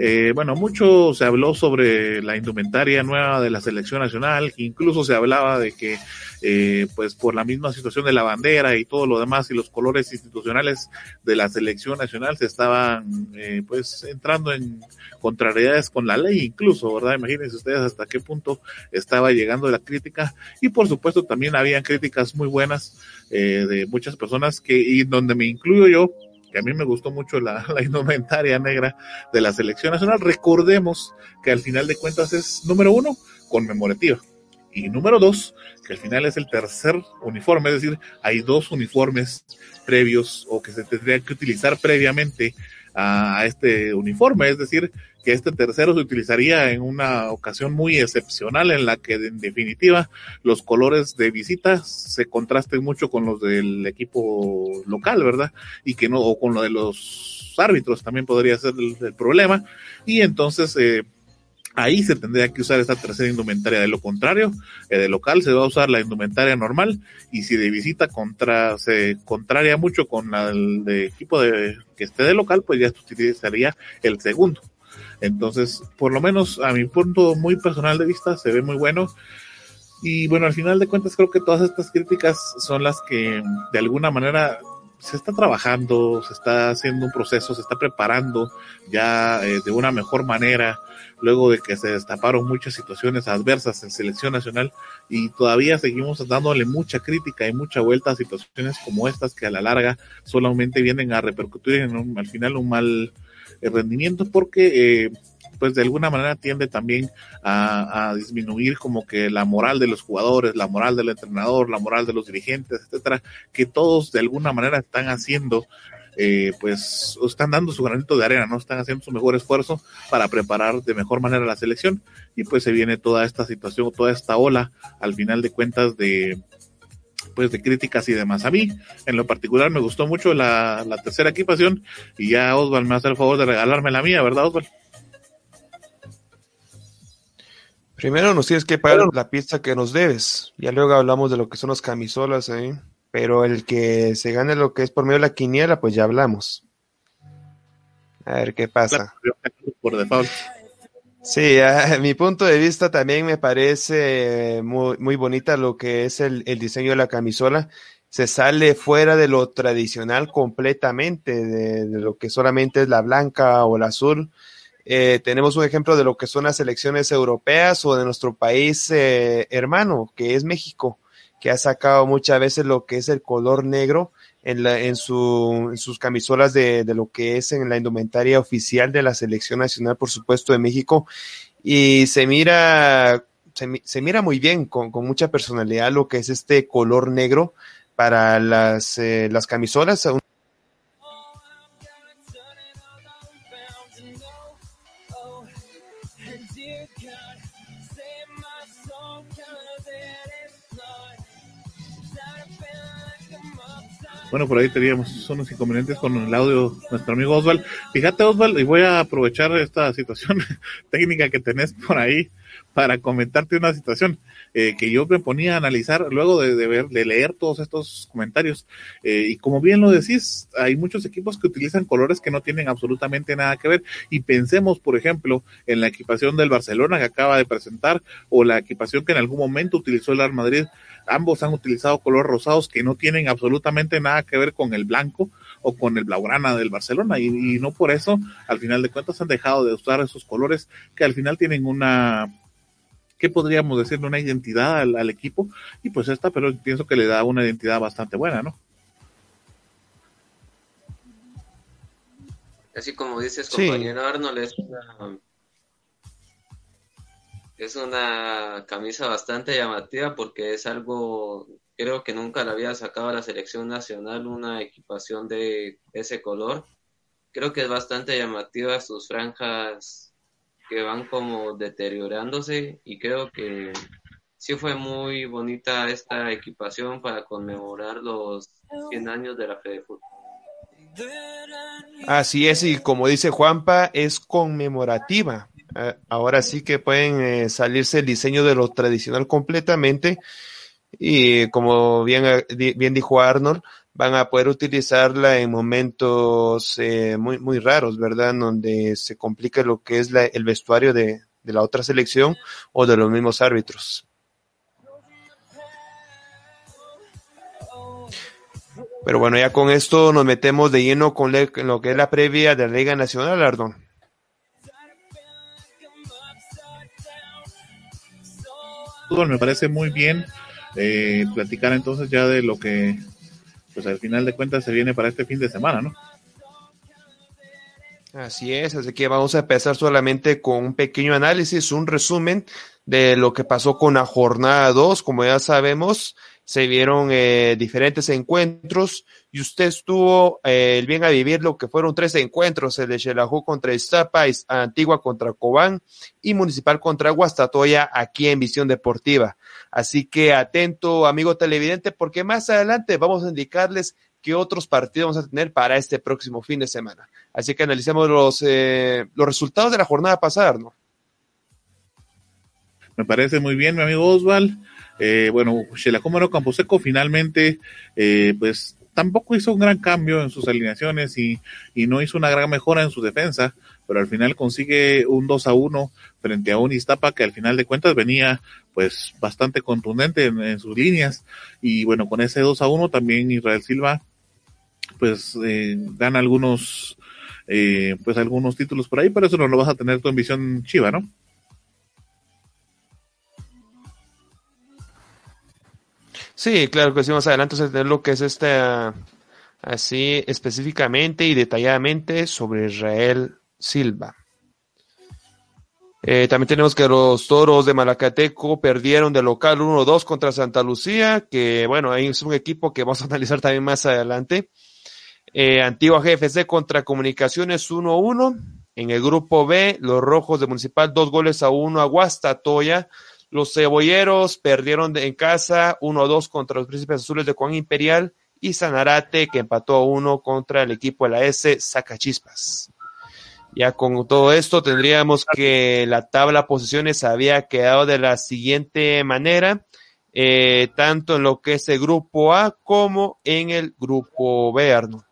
Eh, bueno, mucho se habló sobre la indumentaria nueva de la selección nacional, incluso se hablaba de que, eh, pues por la misma situación de la bandera y todo lo demás y los colores institucionales de la selección nacional se estaban, eh, pues entrando en contrariedades con la ley, incluso, ¿verdad? Imagínense ustedes hasta qué punto estaba llegando la crítica y por supuesto también habían críticas muy buenas eh, de muchas personas que, y donde me incluyo yo, a mí me gustó mucho la, la, indumentaria negra de la selección nacional. Recordemos que al final de cuentas es, número uno, conmemorativa. Y número dos, que al final es el tercer uniforme, es decir, hay dos uniformes previos o que se tendría que utilizar previamente a este uniforme, es decir, que este tercero se utilizaría en una ocasión muy excepcional en la que en definitiva los colores de visita se contrasten mucho con los del equipo local, ¿verdad? Y que no, o con lo de los árbitros también podría ser el, problema. Y entonces, eh, ahí se tendría que usar esta tercera indumentaria. De lo contrario, eh, de local se va a usar la indumentaria normal y si de visita contra, se contraria mucho con la del de equipo de, que esté de local, pues ya se utilizaría el segundo. Entonces, por lo menos a mi punto muy personal de vista, se ve muy bueno. Y bueno, al final de cuentas creo que todas estas críticas son las que de alguna manera se está trabajando, se está haciendo un proceso, se está preparando ya eh, de una mejor manera, luego de que se destaparon muchas situaciones adversas en selección nacional y todavía seguimos dándole mucha crítica y mucha vuelta a situaciones como estas que a la larga solamente vienen a repercutir en un, al final un mal eh, rendimiento porque eh, pues de alguna manera tiende también a, a, disminuir como que la moral de los jugadores, la moral del entrenador, la moral de los dirigentes, etcétera, que todos de alguna manera están haciendo eh, pues están dando su granito de arena, ¿no? Están haciendo su mejor esfuerzo para preparar de mejor manera la selección y pues se viene toda esta situación, toda esta ola al final de cuentas de pues de críticas y demás. A mí, en lo particular, me gustó mucho la, la tercera equipación y ya Osval me hace el favor de regalarme la mía, ¿verdad, Osval? Primero nos tienes que pagar la pizza que nos debes. Ya luego hablamos de lo que son las camisolas ahí. ¿eh? Pero el que se gane lo que es por medio de la quiniela, pues ya hablamos. A ver qué pasa. Por default. Sí, a mi punto de vista también me parece muy, muy bonita lo que es el, el, diseño de la camisola. Se sale fuera de lo tradicional completamente, de, de lo que solamente es la blanca o la azul eh, tenemos un ejemplo de lo que son las elecciones europeas o de nuestro país eh, hermano, que es México, que ha sacado muchas veces lo que es el color negro en, la, en, su, en sus camisolas de, de, lo que es en la indumentaria oficial de la selección nacional, por supuesto, de México. Y se mira, se, se mira muy bien, con, con, mucha personalidad, lo que es este color negro para las, eh, las camisolas. Bueno, por ahí teníamos unos inconvenientes con el audio nuestro amigo Osval. Fíjate, Osval, y voy a aprovechar esta situación técnica que tenés por ahí para comentarte una situación eh, que yo me ponía a analizar luego de, ver, de leer todos estos comentarios. Eh, y como bien lo decís, hay muchos equipos que utilizan colores que no tienen absolutamente nada que ver. Y pensemos, por ejemplo, en la equipación del Barcelona que acaba de presentar o la equipación que en algún momento utilizó el Real Madrid ambos han utilizado colores rosados que no tienen absolutamente nada que ver con el blanco o con el blaugrana del Barcelona y, no por eso al final de cuentas han dejado de usar esos colores que al final tienen una ¿qué podríamos decir? Una identidad al, al equipo y pues esta pero pienso que le da una identidad bastante buena, ¿no? Así como dices, compañero sí. Arnold, es una, es una camisa bastante llamativa porque es algo, creo que nunca la había sacado a la selección nacional una equipación de ese color. Creo que es bastante llamativa sus franjas que van como deteriorándose y creo que sí fue muy bonita esta equipación para conmemorar los 100 años de la Fede Fútbol. Así es, y como dice Juanpa, es conmemorativa ahora sí que pueden eh, salirse el diseño de lo tradicional completamente y como bien, bien dijo Arnold, van a poder utilizarla en momentos eh, muy, muy raros, ¿verdad? Donde se complica lo que es la, el vestuario de, de la otra selección o de los mismos árbitros. Pero bueno, ya con esto nos metemos de lleno con lo que es la previa de la Liga Nacional, Ardón. me parece muy bien eh, platicar entonces ya de lo que, pues al final de cuentas se viene para este fin de semana, ¿no? Así es, así que vamos a empezar solamente con un pequeño análisis, un resumen de lo que pasó con la jornada 2. Como ya sabemos, se vieron eh, diferentes encuentros y usted estuvo eh, el bien a vivir lo que fueron tres encuentros, el de Xelajú contra Iztapa, Antigua contra Cobán y Municipal contra Guastatoya aquí en Visión Deportiva. Así que atento, amigo televidente, porque más adelante vamos a indicarles qué otros partidos vamos a tener para este próximo fin de semana. Así que analicemos los, eh, los resultados de la jornada pasada, ¿no? Me parece muy bien, mi amigo Osval. Eh, bueno, Xelacómero Camposeco finalmente, eh, pues tampoco hizo un gran cambio en sus alineaciones y, y, no hizo una gran mejora en su defensa, pero al final consigue un 2 a 1 frente a un Iztapa que al final de cuentas venía pues bastante contundente en, en sus líneas y bueno, con ese 2 a 1 también Israel Silva pues eh, gana algunos eh, pues algunos títulos por ahí, pero eso no lo vas a tener tú en visión chiva, ¿no? Sí, claro que sí, más adelante vamos a tener lo que es esta, así específicamente y detalladamente sobre Israel Silva. Eh, también tenemos que los toros de Malacateco perdieron de local 1-2 contra Santa Lucía, que bueno, ahí es un equipo que vamos a analizar también más adelante. Eh, Antigua GFC contra Comunicaciones 1-1. En el grupo B, los rojos de Municipal, dos goles a uno a Guastatoya. Los cebolleros perdieron en casa 1-2 contra los Príncipes Azules de Juan Imperial y Sanarate que empató a 1 contra el equipo de la S Sacachispas. Ya con todo esto tendríamos que la tabla posiciones había quedado de la siguiente manera, eh, tanto en lo que es el grupo A como en el grupo B, Arno.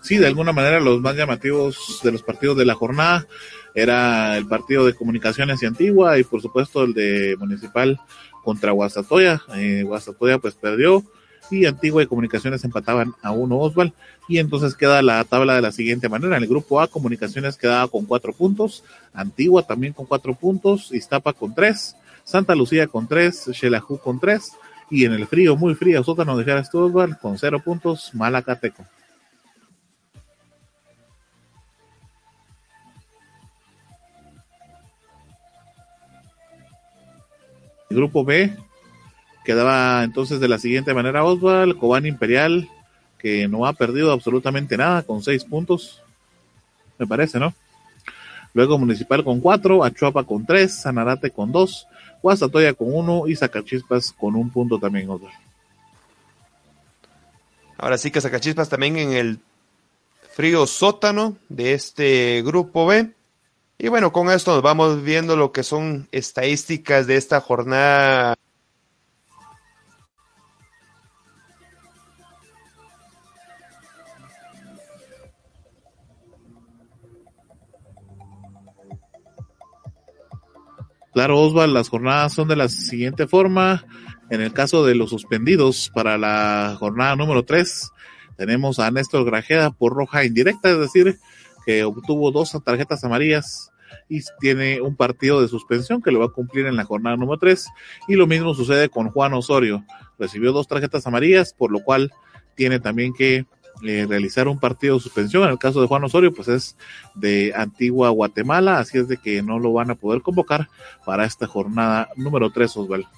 Sí, de alguna manera los más llamativos de los partidos de la jornada era el partido de comunicaciones y antigua y por supuesto el de municipal contra Guastatoya. Eh, Guastatoya pues perdió y Antigua y Comunicaciones empataban a uno Osval. Y entonces queda la tabla de la siguiente manera. En el grupo A, Comunicaciones quedaba con cuatro puntos, Antigua también con cuatro puntos, Iztapa con tres, Santa Lucía con tres, Xelajú con tres, y en el frío, muy frío, sótano de Osval con cero puntos, Malacateco. Grupo B quedaba entonces de la siguiente manera Osval, Cobán Imperial, que no ha perdido absolutamente nada, con seis puntos, me parece, ¿no? Luego Municipal con cuatro, Achuapa con tres, Sanarate con dos, Guastatoya con uno y Zacachispas con un punto también, Osval. Ahora sí que Zacachispas también en el frío sótano de este grupo B. Y bueno, con esto nos vamos viendo lo que son estadísticas de esta jornada. Claro, Osval, las jornadas son de la siguiente forma. En el caso de los suspendidos para la jornada número 3, tenemos a Néstor Grajeda por roja indirecta, es decir, que obtuvo dos tarjetas amarillas y tiene un partido de suspensión que lo va a cumplir en la jornada número 3. Y lo mismo sucede con Juan Osorio. Recibió dos tarjetas amarillas, por lo cual tiene también que eh, realizar un partido de suspensión. En el caso de Juan Osorio, pues es de Antigua Guatemala, así es de que no lo van a poder convocar para esta jornada número 3, Osvaldo.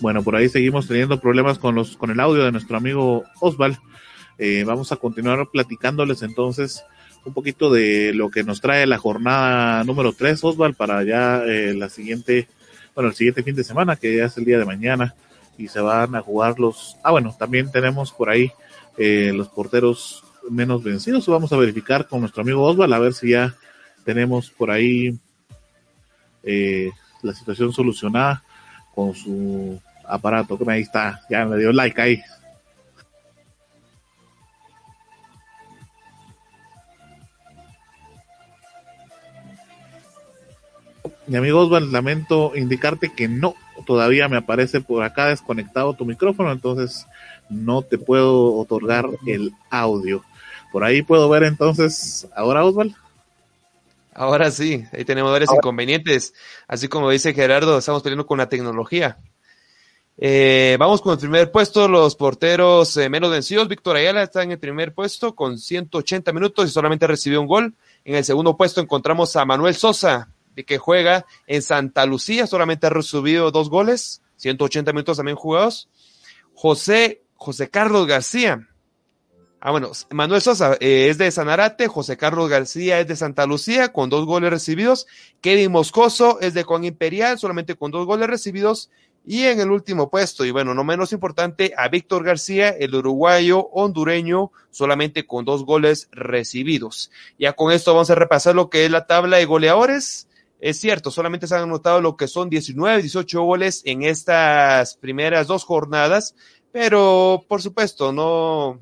Bueno, por ahí seguimos teniendo problemas con los con el audio de nuestro amigo Osval. Eh, vamos a continuar platicándoles entonces un poquito de lo que nos trae la jornada número 3, Osval, para ya eh, la siguiente, bueno, el siguiente fin de semana, que ya es el día de mañana, y se van a jugar los, ah, bueno, también tenemos por ahí eh, los porteros menos vencidos, vamos a verificar con nuestro amigo Osval, a ver si ya tenemos por ahí eh, la situación solucionada con su aparato, que ahí está, ya le dio like ahí. Mi amigo Osvaldo, lamento indicarte que no, todavía me aparece por acá desconectado tu micrófono, entonces no te puedo otorgar el audio. Por ahí puedo ver entonces, ahora Osvaldo. Ahora sí, ahí tenemos varios inconvenientes. Así como dice Gerardo, estamos peleando con la tecnología. Eh, vamos con el primer puesto, los porteros eh, menos vencidos. Víctor Ayala está en el primer puesto con 180 minutos y solamente recibió un gol. En el segundo puesto encontramos a Manuel Sosa, de que juega en Santa Lucía, solamente ha recibido dos goles, 180 minutos también jugados. José, José Carlos García. Ah, bueno, Manuel Sosa eh, es de Sanarate, José Carlos García es de Santa Lucía, con dos goles recibidos. Kevin Moscoso es de Juan Imperial, solamente con dos goles recibidos. Y en el último puesto, y bueno, no menos importante, a Víctor García, el uruguayo hondureño, solamente con dos goles recibidos. Ya con esto vamos a repasar lo que es la tabla de goleadores. Es cierto, solamente se han anotado lo que son 19, 18 goles en estas primeras dos jornadas, pero por supuesto, no,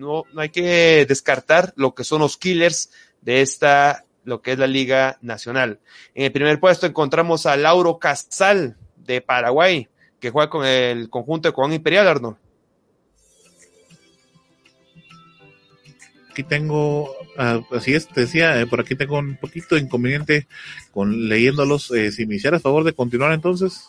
no, no hay que descartar lo que son los killers de esta, lo que es la Liga Nacional. En el primer puesto encontramos a Lauro Casal, de Paraguay, que juega con el conjunto de Juan Imperial, Arnold. Aquí tengo, uh, así es, te decía, eh, por aquí tengo un poquito de inconveniente con leyéndolos. Eh, si me hicieras favor de continuar entonces.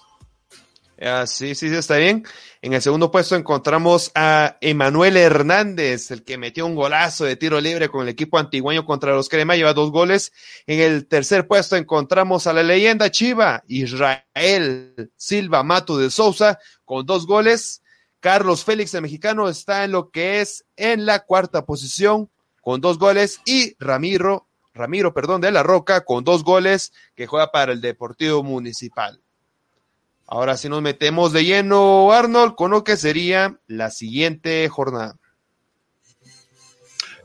Ah, sí, sí, sí, está bien. En el segundo puesto encontramos a Emanuel Hernández, el que metió un golazo de tiro libre con el equipo antiguaño contra los Crema, lleva dos goles. En el tercer puesto encontramos a la leyenda Chiva, Israel Silva Mato de Sousa, con dos goles. Carlos Félix, el mexicano, está en lo que es en la cuarta posición, con dos goles. Y Ramiro, Ramiro, perdón, de la Roca, con dos goles, que juega para el Deportivo Municipal. Ahora sí nos metemos de lleno, Arnold, con lo que sería la siguiente jornada.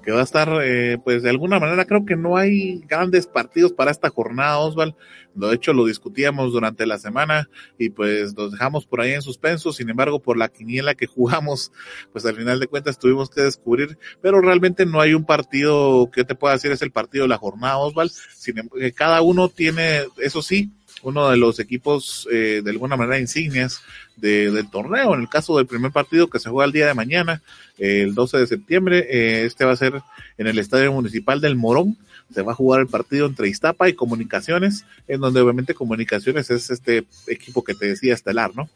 que va a estar, eh, pues de alguna manera creo que no hay grandes partidos para esta jornada, Osval. De hecho, lo discutíamos durante la semana y pues nos dejamos por ahí en suspenso. Sin embargo, por la quiniela que jugamos, pues al final de cuentas tuvimos que descubrir, pero realmente no hay un partido que te pueda decir es el partido de la jornada, Osval. Sin, em, eh, cada uno tiene, eso sí, uno de los equipos eh, de alguna manera insignias de, del torneo. En el caso del primer partido que se juega el día de mañana, eh, el 12 de septiembre, eh, este va a ser en el Estadio Municipal del Morón. Se va a jugar el partido entre Iztapa y Comunicaciones, en donde obviamente Comunicaciones es este equipo que te decía estelar, ¿no?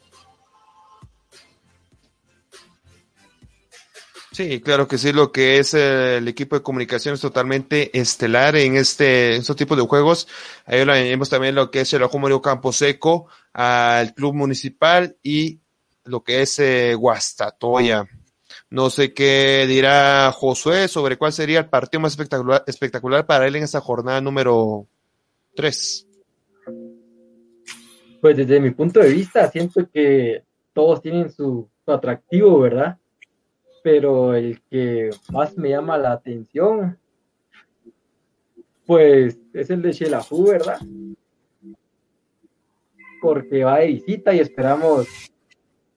Sí, claro que sí, lo que es eh, el equipo de comunicaciones totalmente estelar en este, en estos tipos de juegos. Ahí vemos también lo que es el Ojo Campo Seco al Club Municipal y lo que es eh, Guastatoya. No sé qué dirá Josué sobre cuál sería el partido más espectacular, espectacular para él en esta jornada número 3. Pues desde mi punto de vista, siento que todos tienen su, su atractivo, ¿verdad? Pero el que más me llama la atención, pues es el de Shelahu, ¿verdad? Porque va de visita y esperamos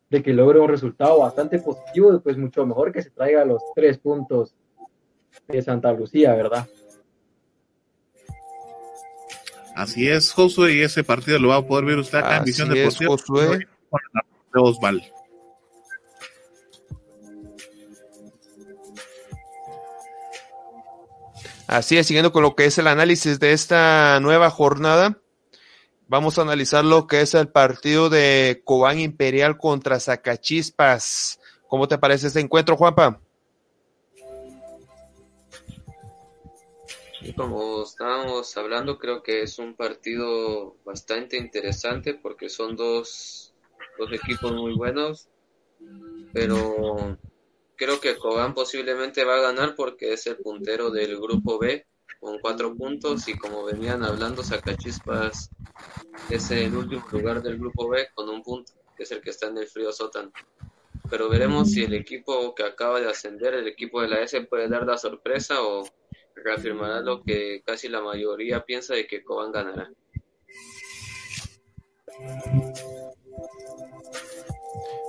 de que logre un resultado bastante positivo, pues mucho mejor que se traiga los tres puntos de Santa Lucía, ¿verdad? Así es, Josué, y ese partido lo va a poder ver usted acá en Visión Deportiva. Josué. Osval. Así es, siguiendo con lo que es el análisis de esta nueva jornada, vamos a analizar lo que es el partido de Cobán Imperial contra Zacachispas. ¿Cómo te parece este encuentro, Juanpa? Como estábamos hablando, creo que es un partido bastante interesante porque son dos, dos equipos muy buenos, pero creo que Cobán posiblemente va a ganar porque es el puntero del grupo B con cuatro puntos y como venían hablando Sacachispas es el último lugar del grupo B con un punto que es el que está en el frío sótano. Pero veremos si el equipo que acaba de ascender el equipo de la S puede dar la sorpresa o reafirmará lo que casi la mayoría piensa de que Cobán ganará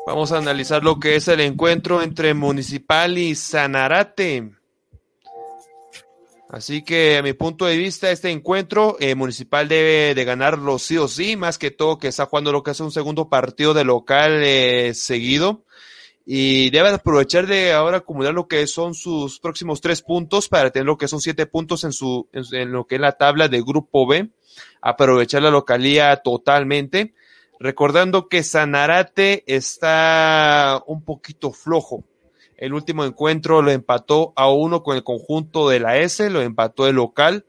Vamos a analizar lo que es el encuentro entre Municipal y Sanarate. Así que a mi punto de vista, este encuentro eh, Municipal debe de ganarlo sí o sí, más que todo que está jugando lo que es un segundo partido de local eh, seguido. Y debe aprovechar de ahora acumular lo que son sus próximos tres puntos para tener lo que son siete puntos en, su, en, en lo que es la tabla de Grupo B. Aprovechar la localía totalmente Recordando que Sanarate está un poquito flojo. El último encuentro lo empató a uno con el conjunto de la S, lo empató el local.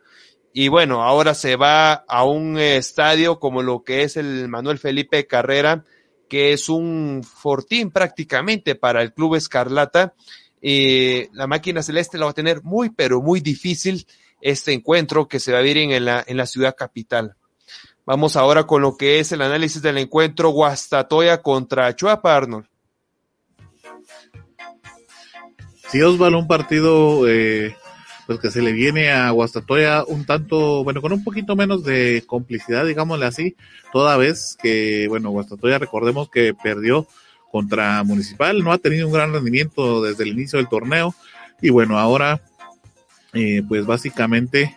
Y bueno, ahora se va a un estadio como lo que es el Manuel Felipe Carrera, que es un fortín prácticamente para el Club Escarlata. Y la máquina celeste la va a tener muy, pero muy difícil este encuentro que se va a vivir en la, en la ciudad capital. Vamos ahora con lo que es el análisis del encuentro Guastatoya contra Chuapa, Arnold. Sí, Osvaldo, un partido eh, pues que se le viene a Guastatoya un tanto, bueno, con un poquito menos de complicidad, digámosle así, toda vez que, bueno, Guastatoya recordemos que perdió contra Municipal, no ha tenido un gran rendimiento desde el inicio del torneo y bueno, ahora eh, pues básicamente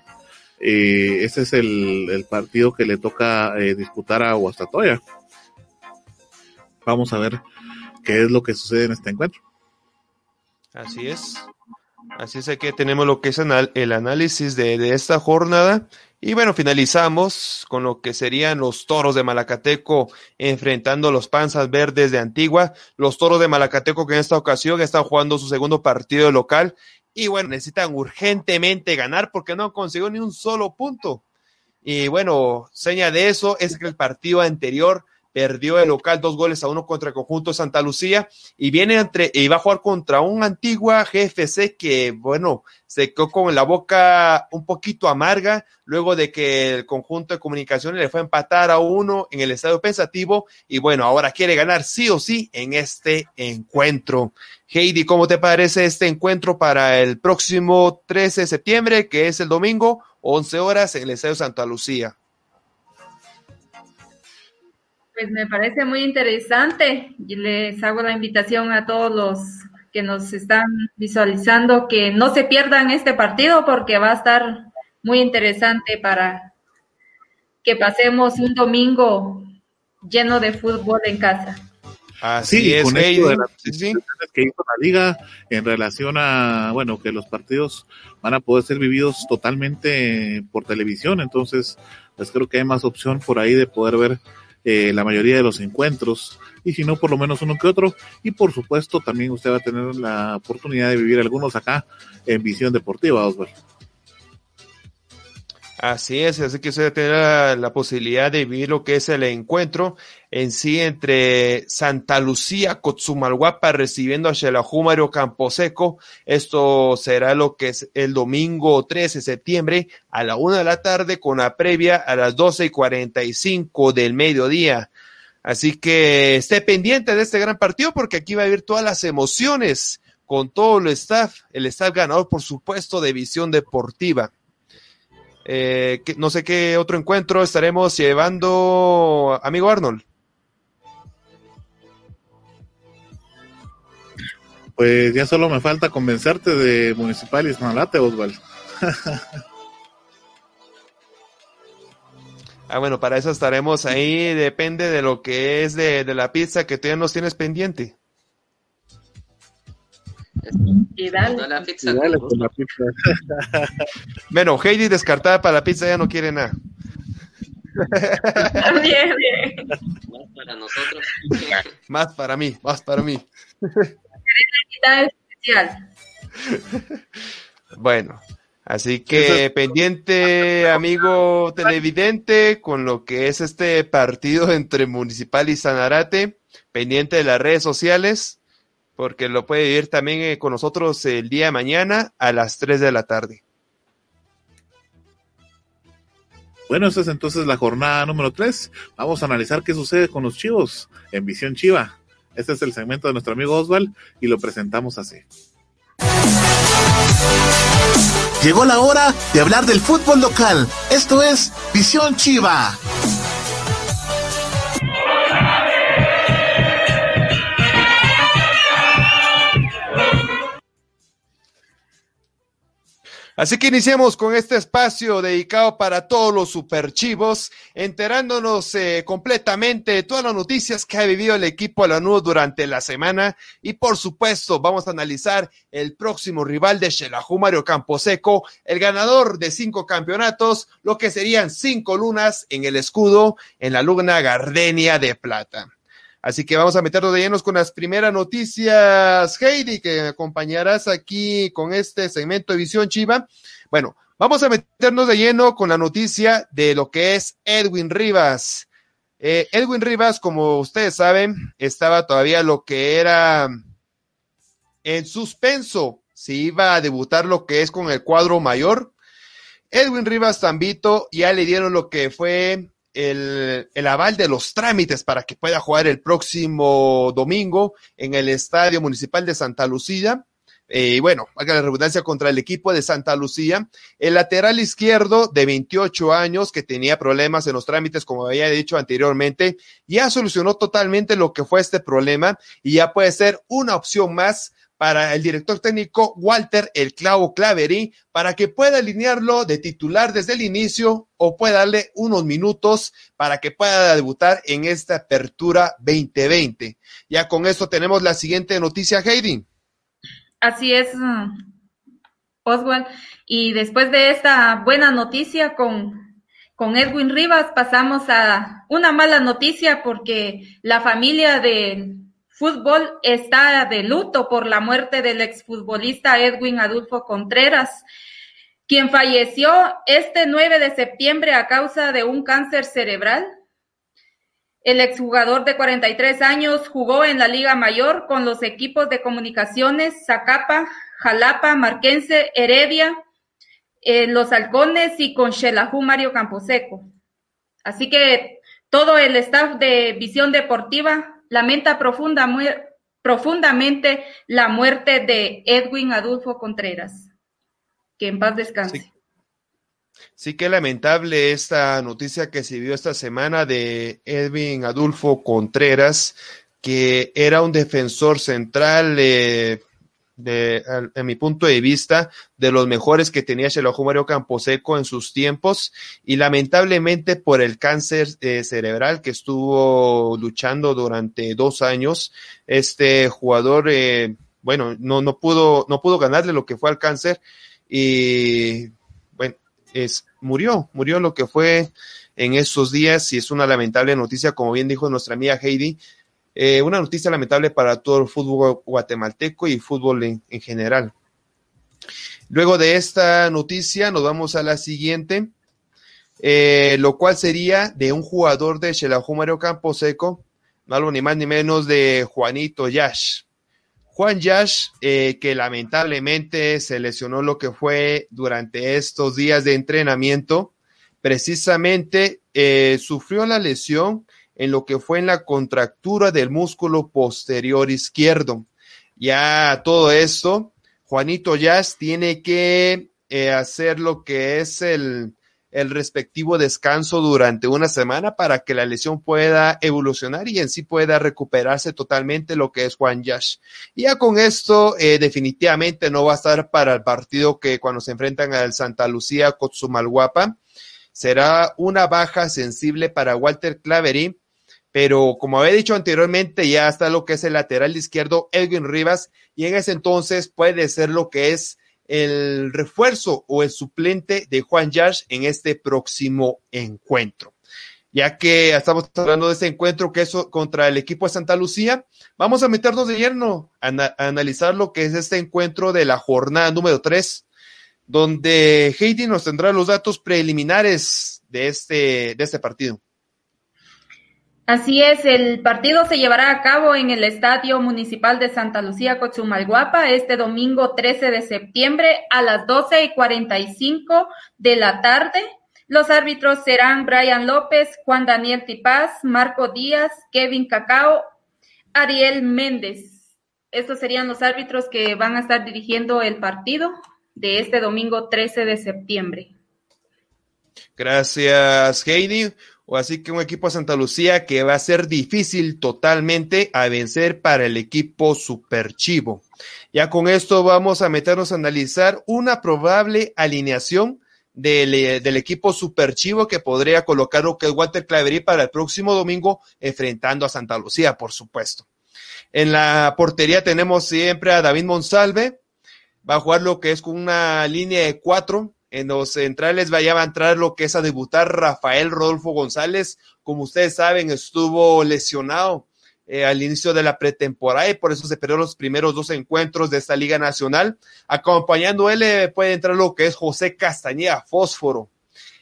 eh, ese es el, partido que le toca eh, disputar a Guastatoya. Vamos a ver qué es lo que sucede en este encuentro. Así es. Así es que tenemos lo que es el análisis de, de, esta jornada. Y bueno, finalizamos con lo que serían los toros de Malacateco enfrentando a los panzas verdes de Antigua. Los toros de Malacateco que en esta ocasión están jugando su segundo partido local y bueno, necesitan urgentemente ganar porque no consiguió ni un solo punto. Y bueno, seña de eso es que el partido anterior perdió el local dos goles a uno contra el conjunto Santa Lucía y viene entre y va a jugar contra un antigua GFC que bueno se quedó con la boca un poquito amarga luego de que el conjunto de comunicaciones le fue a empatar a uno en el estadio pensativo y bueno ahora quiere ganar sí o sí en este encuentro. Heidi cómo te parece este encuentro para el próximo 13 de septiembre que es el domingo 11 horas en el estadio Santa Lucía pues me parece muy interesante. Y les hago la invitación a todos los que nos están visualizando que no se pierdan este partido porque va a estar muy interesante para que pasemos un domingo lleno de fútbol en casa. Así sí, es, con esto de las sí, que hizo la liga en relación a, bueno, que los partidos van a poder ser vividos totalmente por televisión, entonces, pues creo que hay más opción por ahí de poder ver eh, la mayoría de los encuentros y si no por lo menos uno que otro y por supuesto también usted va a tener la oportunidad de vivir algunos acá en visión deportiva Osvaldo. Así es, así que usted tendrá la posibilidad de vivir lo que es el encuentro en sí entre Santa Lucía, Cotzumalguapa, recibiendo a Xelajumario Camposeco. Esto será lo que es el domingo 13 de septiembre a la una de la tarde con la previa a las doce y cuarenta y cinco del mediodía. Así que esté pendiente de este gran partido porque aquí va a haber todas las emociones con todo el staff, el staff ganador, por supuesto, de visión deportiva. Eh, no sé qué otro encuentro estaremos llevando, amigo Arnold. Pues ya solo me falta convencerte de Municipal y Esmalate, Osvaldo. ah, bueno, para eso estaremos ahí. Depende de lo que es de, de la pizza que todavía nos tienes pendiente. Y dale. La pizza, la pizza. bueno, Heidi descartada para la pizza ya no quiere nada. bien, bien. Más para nosotros. más para mí, más para mí. especial. Bueno, así que pendiente, amigo televidente, con lo que es este partido entre Municipal y Sanarate, pendiente de las redes sociales porque lo puede vivir también eh, con nosotros el día de mañana a las 3 de la tarde. Bueno, esa es entonces la jornada número 3. Vamos a analizar qué sucede con los chivos en Visión Chiva. Este es el segmento de nuestro amigo Osval y lo presentamos así. Llegó la hora de hablar del fútbol local. Esto es Visión Chiva. Así que iniciemos con este espacio dedicado para todos los superchivos, enterándonos eh, completamente de todas las noticias que ha vivido el equipo Lanús durante la semana y por supuesto vamos a analizar el próximo rival de Xelajú Mario Camposeco, el ganador de cinco campeonatos, lo que serían cinco lunas en el escudo en la luna Gardenia de Plata. Así que vamos a meternos de llenos con las primeras noticias, Heidi, que acompañarás aquí con este segmento de Visión Chiva. Bueno, vamos a meternos de lleno con la noticia de lo que es Edwin Rivas. Eh, Edwin Rivas, como ustedes saben, estaba todavía lo que era en suspenso, si iba a debutar lo que es con el cuadro mayor. Edwin Rivas Tambito ya le dieron lo que fue el, aval de los trámites para que pueda jugar el próximo domingo en el Estadio Municipal de Santa Lucía. Eh, y bueno, haga la redundancia contra el equipo de Santa Lucía. El lateral izquierdo de 28 años que tenía problemas en los trámites, como había dicho anteriormente, ya solucionó totalmente lo que fue este problema y ya puede ser una opción más para el director técnico Walter El Clavo Claverí para que pueda alinearlo de titular desde el inicio o pueda darle unos minutos para que pueda debutar en esta apertura 2020. Ya con esto tenemos la siguiente noticia, Heidi. Así es, Oswald. Y después de esta buena noticia con, con Edwin Rivas, pasamos a una mala noticia porque la familia de Fútbol está de luto por la muerte del exfutbolista Edwin Adolfo Contreras, quien falleció este 9 de septiembre a causa de un cáncer cerebral. El exjugador de 43 años jugó en la Liga Mayor con los equipos de comunicaciones Zacapa, Jalapa, Marquense, Heredia, eh, Los Halcones y con Xelajú Mario Camposeco. Así que todo el staff de Visión Deportiva lamenta profunda, profundamente la muerte de Edwin Adolfo Contreras. Que en paz descanse. Sí. Sí, qué lamentable esta noticia que se vio esta semana de Edwin Adolfo Contreras, que era un defensor central, eh, de, en mi punto de vista, de los mejores que tenía Shelahu Mario Camposeco en sus tiempos, y lamentablemente por el cáncer eh, cerebral que estuvo luchando durante dos años, este jugador, eh, bueno, no, no pudo, no pudo ganarle lo que fue al cáncer, y es, murió, murió lo que fue en esos días. Y es una lamentable noticia, como bien dijo nuestra amiga Heidi, eh, una noticia lamentable para todo el fútbol guatemalteco y fútbol en, en, general. Luego de esta noticia nos vamos a la siguiente, eh, lo cual sería de un jugador de Xelajú Mario Camposeco, no ni más ni menos de Juanito Yash. Juan Yash, eh, que lamentablemente se lesionó lo que fue durante estos días de entrenamiento, precisamente sufrió la lesión en lo que fue en la contractura del músculo posterior izquierdo. Ya todo esto, Juanito Yash tiene que eh, hacer lo que es el, el respectivo descanso durante una semana para que la lesión pueda evolucionar y en sí pueda recuperarse totalmente lo que es Juan Yash. Ya con esto, eh, definitivamente no va a estar para el partido que cuando se enfrentan al Santa Lucía Cotzumalguapa. Será una baja sensible para Walter Clavery, pero como había dicho anteriormente, ya está lo que es el lateral izquierdo, Edwin Rivas, y en ese entonces puede ser lo que es el refuerzo o el suplente de Juan Yash en este próximo encuentro. Ya que estamos hablando de este encuentro que es contra el equipo de Santa Lucía, vamos a meternos de lleno a, a analizar lo que es este encuentro de la jornada número 3, donde Heidi nos tendrá los datos preliminares de este, de este partido. Así es, el partido se llevará a cabo en el Estadio Municipal de Santa Lucía, Cochumalguapa, este domingo 13 de septiembre a las 12 y 45 de la tarde. Los árbitros serán Brian López, Juan Daniel Tipaz, Marco Díaz, Kevin Cacao, Ariel Méndez. Estos serían los árbitros que van a estar dirigiendo el partido de este domingo 13 de septiembre. Gracias, Heidi. O así que un equipo Santa Lucía que va a ser difícil totalmente a vencer para el equipo Superchivo. Ya con esto vamos a meternos a analizar una probable alineación del, del equipo Superchivo que podría colocar lo que es Walter Claverí para el próximo domingo enfrentando a Santa Lucía, por supuesto. En la portería tenemos siempre a David Monsalve. Va a jugar lo que es con una línea de cuatro en los centrales vaya a entrar lo que es a debutar Rafael Rodolfo González. Como ustedes saben, estuvo lesionado eh, al inicio de la pretemporada y por eso se perdió los primeros dos encuentros de esta Liga Nacional. Acompañando él eh, puede entrar lo que es José Castañeda, Fósforo.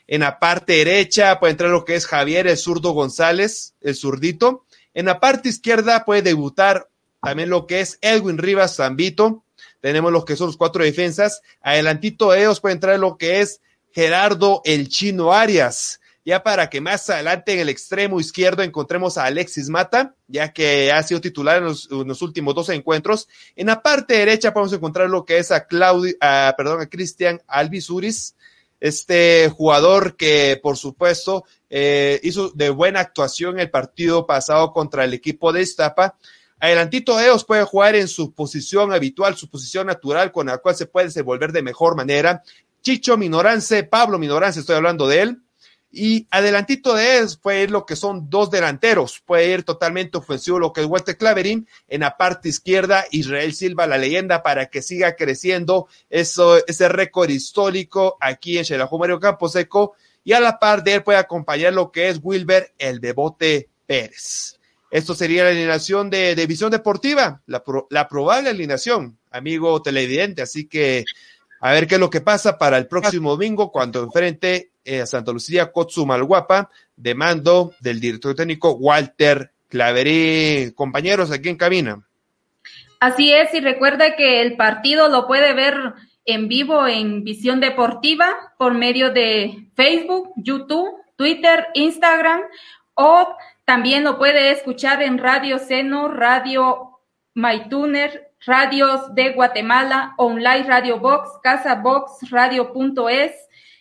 En la parte derecha puede entrar lo que es Javier el zurdo González, el zurdito. En la parte izquierda puede debutar también lo que es Edwin Rivas Zambito tenemos los que son los cuatro defensas. Adelantito de ellos puede entrar lo que es Gerardo el Chino Arias. Ya para que más adelante en el extremo izquierdo encontremos a Alexis Mata, ya que ha sido titular en los, últimos dos encuentros. En la parte derecha podemos encontrar lo que es a Claudio, a, perdón, a Cristian Alvisuris, este jugador que por supuesto eh, hizo de buena actuación el partido pasado contra el equipo de Iztapa. Adelantito de ellos puede jugar en su posición habitual, su posición natural, con la cual se puede desenvolver de mejor manera. Chicho Minorance, Pablo Minorance, estoy hablando de él. Y adelantito de él puede ir lo que son dos delanteros, puede ir totalmente ofensivo lo que es Walter Claverín, en la parte izquierda Israel Silva, la leyenda, para que siga creciendo eso, ese récord histórico aquí en Xelajú Mario Camposeco, y a la par de él puede acompañar lo que es Wilber el Bebote Pérez. Esto sería la alineación de, de Visión Deportiva, la, pro, la, probable alineación, amigo televidente. Así que a ver qué es lo que pasa para el próximo domingo cuando enfrente eh, Santa Lucía, Cotzumalguapa, de mando del director técnico Walter Claverí. Compañeros, aquí en cabina. Así es, y recuerde que el partido lo puede ver en vivo en Visión Deportiva por medio de Facebook, YouTube, Twitter, Instagram o también lo puede escuchar en Radio Seno, Radio MyTuner, Radios de Guatemala, Online Radio Box, Casa Box, Radio.es,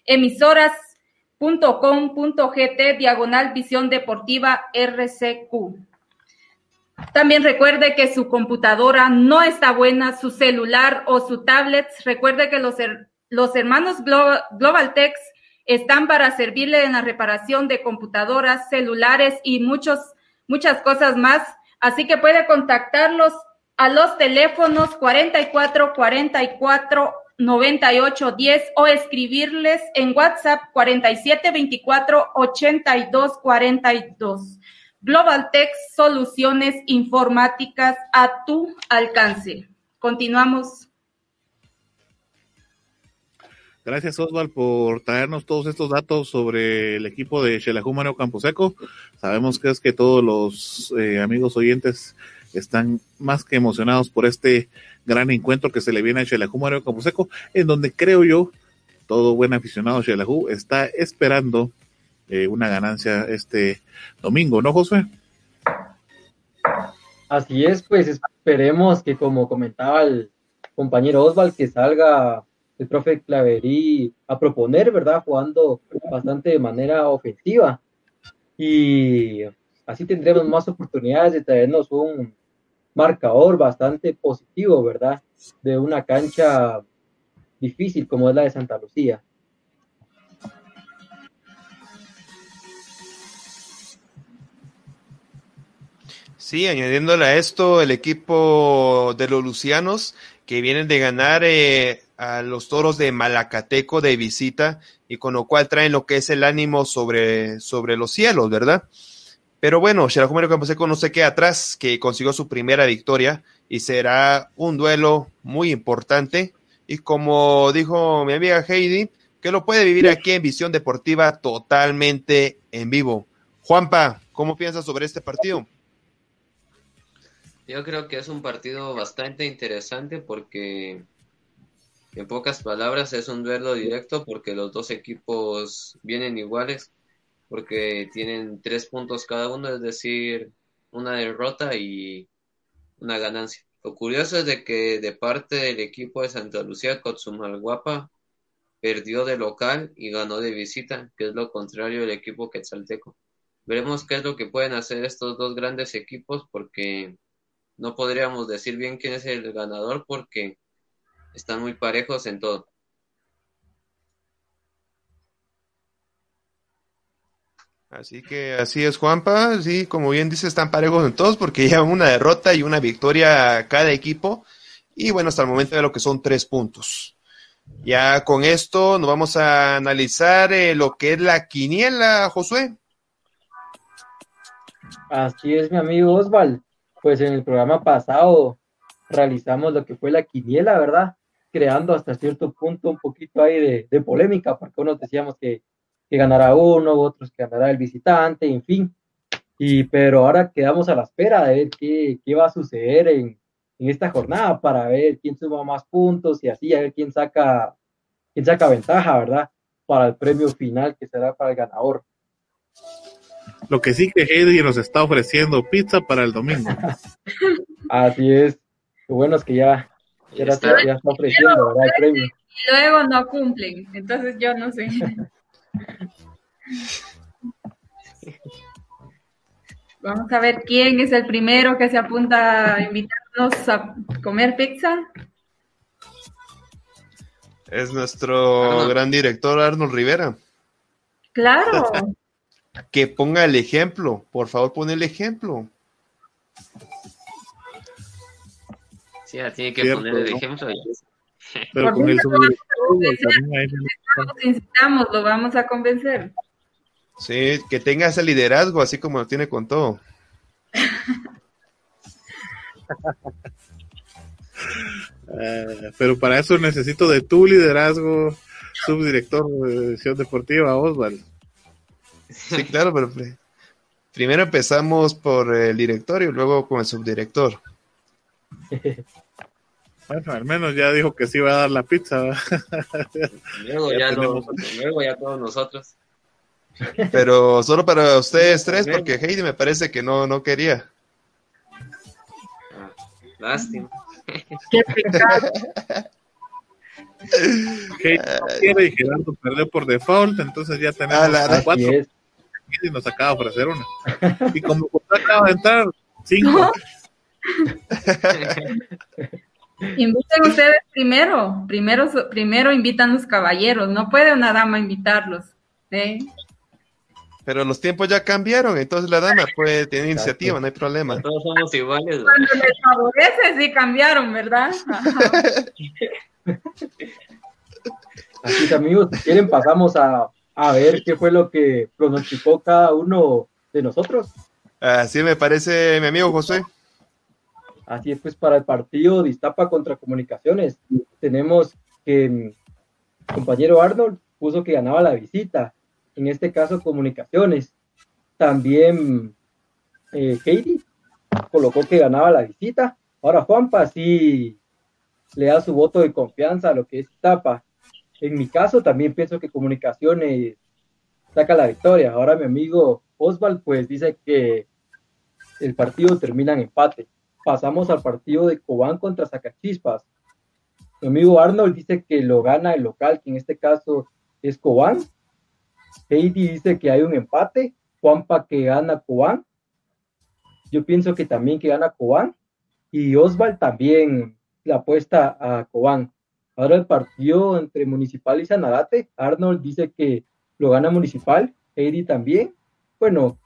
emisoras.com.gt, diagonal Visión Deportiva RCQ. También recuerde que su computadora no está buena, su celular o su tablet. Recuerde que los, los hermanos Global, GlobalTex están para servirle en la reparación de computadoras, celulares y muchos, muchas cosas más. Así que puede contactarlos a los teléfonos 44 44 98 10 o escribirles en WhatsApp 47 24 82 42. Global Tech Soluciones Informáticas a tu alcance. Continuamos. Gracias, Osval, por traernos todos estos datos sobre el equipo de Mario Camposeco. Sabemos que es que todos los eh, amigos oyentes están más que emocionados por este gran encuentro que se le viene a Mario Camposeco, en donde creo yo, todo buen aficionado a Xelajú está esperando eh, una ganancia este domingo, ¿no, José? Así es, pues esperemos que como comentaba el compañero Osval, que salga el profe Claverí a proponer, ¿verdad? Jugando bastante de manera ofensiva. Y así tendremos más oportunidades de traernos un marcador bastante positivo, ¿verdad? De una cancha difícil como es la de Santa Lucía. Sí, añadiéndole a esto, el equipo de los Lucianos que vienen de ganar eh, a los toros de Malacateco de visita y con lo cual traen lo que es el ánimo sobre, sobre los cielos, ¿verdad? Pero bueno, Xerajumero Camposeco no se queda atrás, que consiguió su primera victoria y será un duelo muy importante. Y como dijo mi amiga Heidi, que lo puede vivir aquí en Visión Deportiva totalmente en vivo. Juanpa, ¿cómo piensas sobre este partido? Yo creo que es un partido bastante interesante porque, en pocas palabras, es un duelo directo porque los dos equipos vienen iguales, porque tienen tres puntos cada uno, es decir, una derrota y una ganancia. Lo curioso es de que de parte del equipo de Santa Lucía, Cotzumalguapa perdió de local y ganó de visita, que es lo contrario del equipo quetzalteco. Veremos qué es lo que pueden hacer estos dos grandes equipos porque no podríamos decir bien quién es el ganador porque están muy parejos en todo. Así que así es, Juanpa. Sí, como bien dice, están parejos en todos porque llevan una derrota y una victoria cada equipo. Y bueno, hasta el momento de lo que son tres puntos. Ya con esto nos vamos a analizar eh, lo que es la quiniela, Josué. Así es, mi amigo Osval pues en el programa pasado realizamos lo que fue la quiniela, ¿verdad? Creando hasta cierto punto un poquito ahí de, polémica, porque unos decíamos que, que ganará uno, otros que ganará el visitante, en fin. Y, pero ahora quedamos a la espera de ver qué, qué va a suceder en, en, esta jornada para ver quién suma más puntos y así a ver quién saca, quién saca ventaja, ¿verdad? Para el premio final que será para el ganador. Lo que sí que Heidi nos está ofreciendo pizza para el domingo. Así es. Lo bueno es que ya, ya, está, ya está ofreciendo, ¿verdad? El premio. Y luego no cumplen. Entonces yo no sé. Vamos a ver quién es el primero que se apunta a invitarnos a comer pizza. Es nuestro gran director Arnold Rivera. Claro. que ponga el ejemplo. Por favor, pon el ejemplo. Sí, tiene que poner el ejemplo. Pero con el necesitamos, lo vamos a convencer. Sí, que tenga ese liderazgo, así como lo tiene con todo. uh, pero para eso necesito de tu liderazgo, subdirector de edición deportiva, Osvaldo. Sí, claro, pero pri- primero empezamos por el directorio y luego con el subdirector. Bueno, al menos ya dijo que sí iba a dar la pizza. ¿verdad? Luego Ya ya, no, tenemos- luego ya todos nosotros. Pero solo para ustedes tres, porque Heidi me parece que no, no quería. Ah, lástima. Qué pecado. Que no quiere y Gerardo perdió por default, entonces ya tenemos Ah, la- cuatro es. Y nos acaba de ofrecer una. Y como acaba de entrar, cinco. No. Inviten ustedes primero. Primero, primero invitan los caballeros. No puede una dama invitarlos. ¿eh? Pero los tiempos ya cambiaron, entonces la dama puede tener iniciativa, no hay problema. Todos somos iguales. ¿no? Cuando les favorece, sí cambiaron, ¿verdad? Ajá. Así es, amigos, si quieren pasamos a, a ver qué fue lo que pronosticó cada uno de nosotros. Así me parece mi amigo José. Así es, pues para el partido de Iztapa contra Comunicaciones, tenemos que mm, compañero Arnold puso que ganaba la visita, en este caso Comunicaciones. También eh, Katie colocó que ganaba la visita. Ahora Juanpa sí le da su voto de confianza a lo que es Iztapa. En mi caso también pienso que Comunicaciones saca la victoria. Ahora mi amigo Osval pues dice que el partido termina en empate pasamos al partido de Cobán contra Zacachispas. Mi amigo Arnold dice que lo gana el local, que en este caso es Cobán. Heidi dice que hay un empate. Juanpa que gana Cobán. Yo pienso que también que gana Cobán. Y Osval también la apuesta a Cobán. Ahora el partido entre Municipal y Sanarate. Arnold dice que lo gana Municipal. Heidi también. Bueno,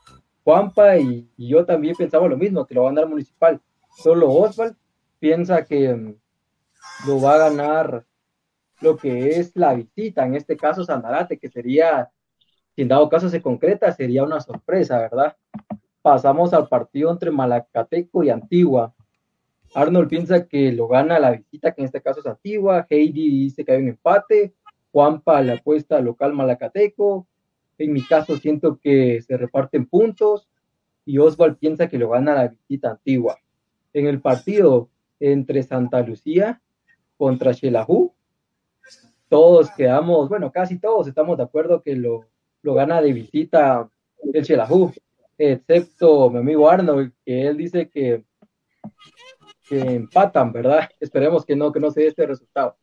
Juanpa y, yo también pensamos lo mismo, que lo va a ganar Municipal solo Oswald piensa que mm, lo va a ganar lo que es la visita, en este caso Sanarate, que sería, si en dado caso se concreta, sería una sorpresa, ¿verdad? Pasamos al partido entre Malacateco y Antigua. Arnold piensa que lo gana la visita, que en este caso es Antigua. Heidi dice que hay un empate. Juanpa le apuesta al local Malacateco. En mi caso siento que se reparten puntos. Y Oswald piensa que lo gana la visita Antigua en el partido entre Santa Lucía contra Xelajú, todos quedamos, bueno, casi todos estamos de acuerdo que lo, lo gana de visita el Xelajú, excepto mi amigo Arnold, que él dice que, que empatan, ¿verdad? Esperemos que no, que no se dé este resultado.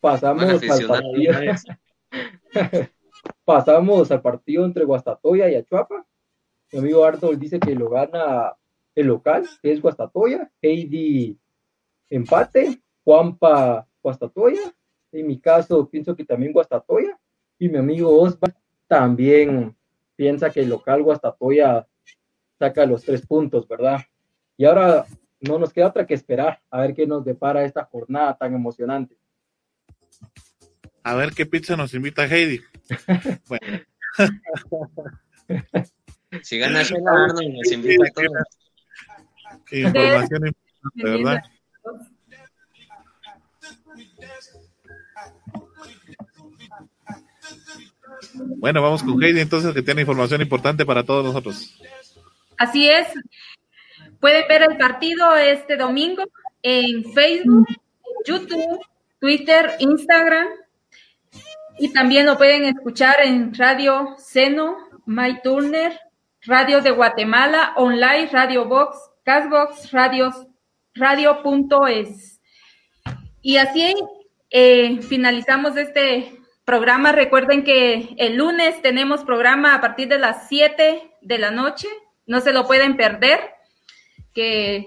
Pasamos al partido. Pasamos al partido entre Guastatoya y Achuapa. Mi amigo Arnold dice que lo gana el local, que es Guastatoya. Heidi empate. Juanpa Guastatoya. En mi caso, pienso que también Guastatoya. Y mi amigo Osvaldo también piensa que el local Guastatoya saca los tres puntos, ¿verdad? Y ahora no nos queda otra que esperar a ver qué nos depara esta jornada tan emocionante. A ver qué pizza nos invita Heidi. Bueno, Si gana Arnold, nos invita a todos. información importante, ¿verdad? Bueno, vamos con Heidi entonces que tiene información importante para todos nosotros. Así es. Pueden ver el partido este domingo en Facebook, YouTube, Twitter, Instagram. Y también lo pueden escuchar en Radio Seno, My Turner, Radio de Guatemala, Online, Radio Box, Casbox, Radios, Radio.es. Y así eh, finalizamos este programa. Recuerden que el lunes tenemos programa a partir de las 7 de la noche. No se lo pueden perder, que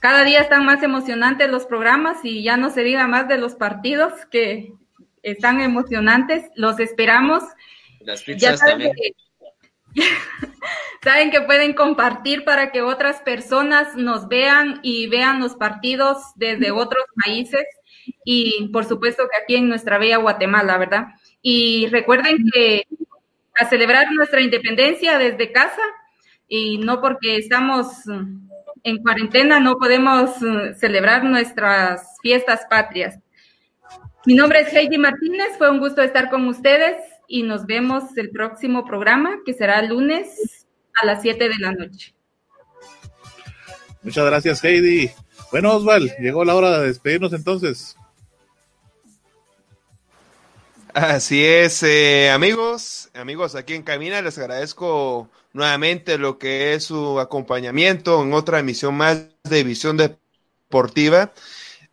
cada día están más emocionantes los programas y ya no se diga más de los partidos que están emocionantes. Los esperamos. Las Ya pizzas saben también. que, saben que pueden compartir para que otras personas nos vean y vean los partidos desde otros países y por supuesto que aquí en nuestra bella Guatemala, ¿verdad? Y recuerden que a celebrar nuestra independencia desde casa y no porque estamos en cuarentena no podemos mm, celebrar nuestras fiestas patrias. Mi nombre es Heidi Martínez, fue un gusto estar con ustedes y nos vemos el próximo programa que será el lunes a las 7 de la noche. Muchas gracias, Heidi. Bueno, Osval, llegó la hora de despedirnos entonces. Así es, eh, amigos, amigos aquí en Camina, les agradezco nuevamente lo que es su acompañamiento en otra emisión más de Visión Deportiva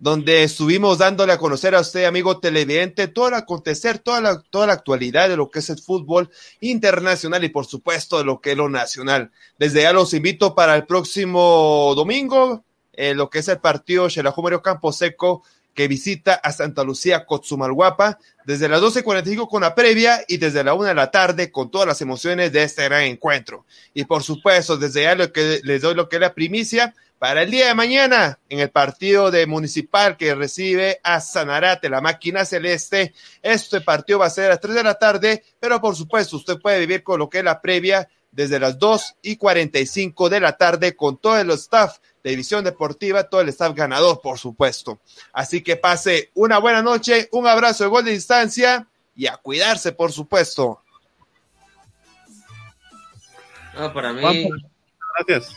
donde estuvimos dándole a conocer a usted, amigo televidente, todo el acontecer, toda la, toda la actualidad de lo que es el fútbol internacional y por supuesto de lo que es lo nacional. Desde ya los invito para el próximo domingo, eh, lo que es el partido Xelajumario Campo Seco, que visita a Santa Lucía Cotzumalguapa desde las 12.45 con la previa y desde la 1 de la tarde con todas las emociones de este gran encuentro. Y por supuesto, desde ya lo que les doy lo que es la primicia, para el día de mañana, en el partido de Municipal que recibe a Sanarate, la máquina celeste, este partido va a ser a las 3 de la tarde, pero por supuesto usted puede vivir con lo que es la previa desde las 2 y 45 de la tarde con todo el staff División Deportiva, todo el staff ganador, por supuesto. Así que pase una buena noche, un abrazo de gol de distancia y a cuidarse, por supuesto. No, para mí. Gracias.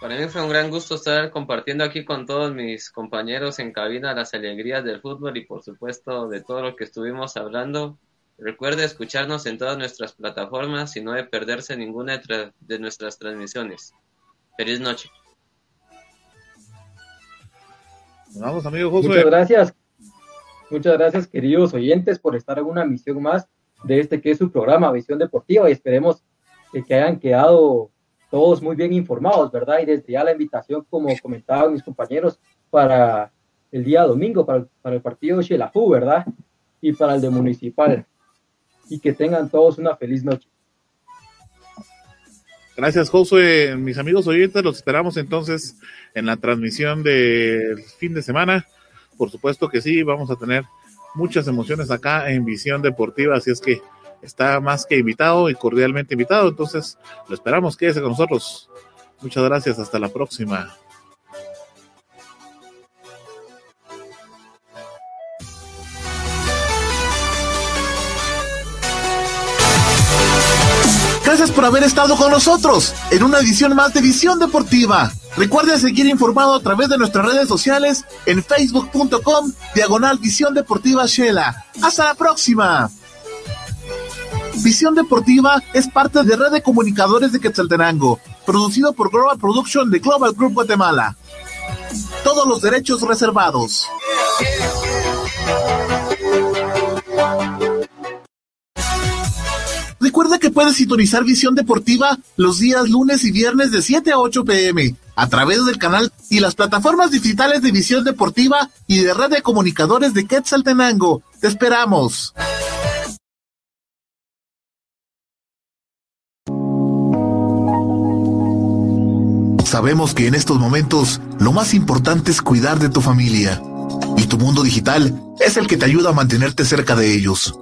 Para mí fue un gran gusto estar compartiendo aquí con todos mis compañeros en cabina las alegrías del fútbol y por supuesto de todo lo que estuvimos hablando. Recuerde escucharnos en todas nuestras plataformas y no de perderse ninguna de nuestras transmisiones. Feliz noche. Muchas gracias. Muchas gracias, queridos oyentes, por estar en una misión más de este que es su programa Visión Deportiva y esperemos que hayan quedado todos muy bien informados, ¿verdad? Y desde ya la invitación, como comentaban mis compañeros, para el día domingo, para, el partido de Xelajú, ¿verdad? Y para el de Municipal. Y que tengan todos una feliz noche. Gracias, Josué. Mis amigos oyentes, los esperamos entonces en la transmisión del fin de semana. Por supuesto que sí, vamos a tener muchas emociones acá en Visión Deportiva, así es que está más que invitado y cordialmente invitado. Entonces, lo esperamos, quédese con nosotros. Muchas gracias, hasta la próxima. Gracias por haber estado con nosotros en una edición más de Visión Deportiva. Recuerde seguir informado a través de nuestras redes sociales en facebook.com diagonal Visión Deportiva Shela. Hasta la próxima. Visión Deportiva es parte de Red de Comunicadores de Quetzaltenango, producido por Global Production de Global Group Guatemala. Todos los derechos reservados. Recuerda que puedes sintonizar Visión Deportiva los días lunes y viernes de 7 a 8 pm a través del canal y las plataformas digitales de Visión Deportiva y de Red de Comunicadores de Quetzaltenango. Te esperamos. Sabemos que en estos momentos lo más importante es cuidar de tu familia y tu mundo digital es el que te ayuda a mantenerte cerca de ellos.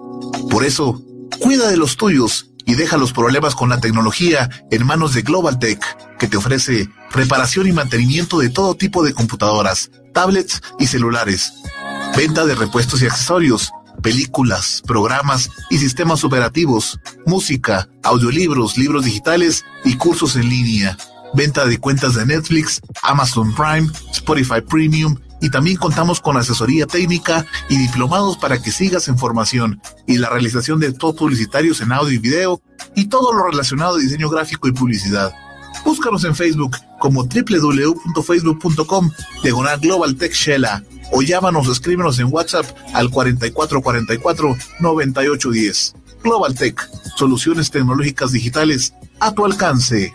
Por eso, cuida de los tuyos y deja los problemas con la tecnología en manos de Global Tech, que te ofrece reparación y mantenimiento de todo tipo de computadoras, tablets y celulares, venta de repuestos y accesorios, películas, programas y sistemas operativos, música, audiolibros, libros digitales y cursos en línea. Venta de cuentas de Netflix, Amazon Prime, Spotify Premium y también contamos con asesoría técnica y diplomados para que sigas en formación y la realización de spots publicitarios en audio y video y todo lo relacionado a diseño gráfico y publicidad. Búscanos en Facebook como www.facebook.com diagonal Global Tech Shella o llámanos o escríbenos en WhatsApp al 4444 9810. Global Tech, soluciones tecnológicas digitales a tu alcance.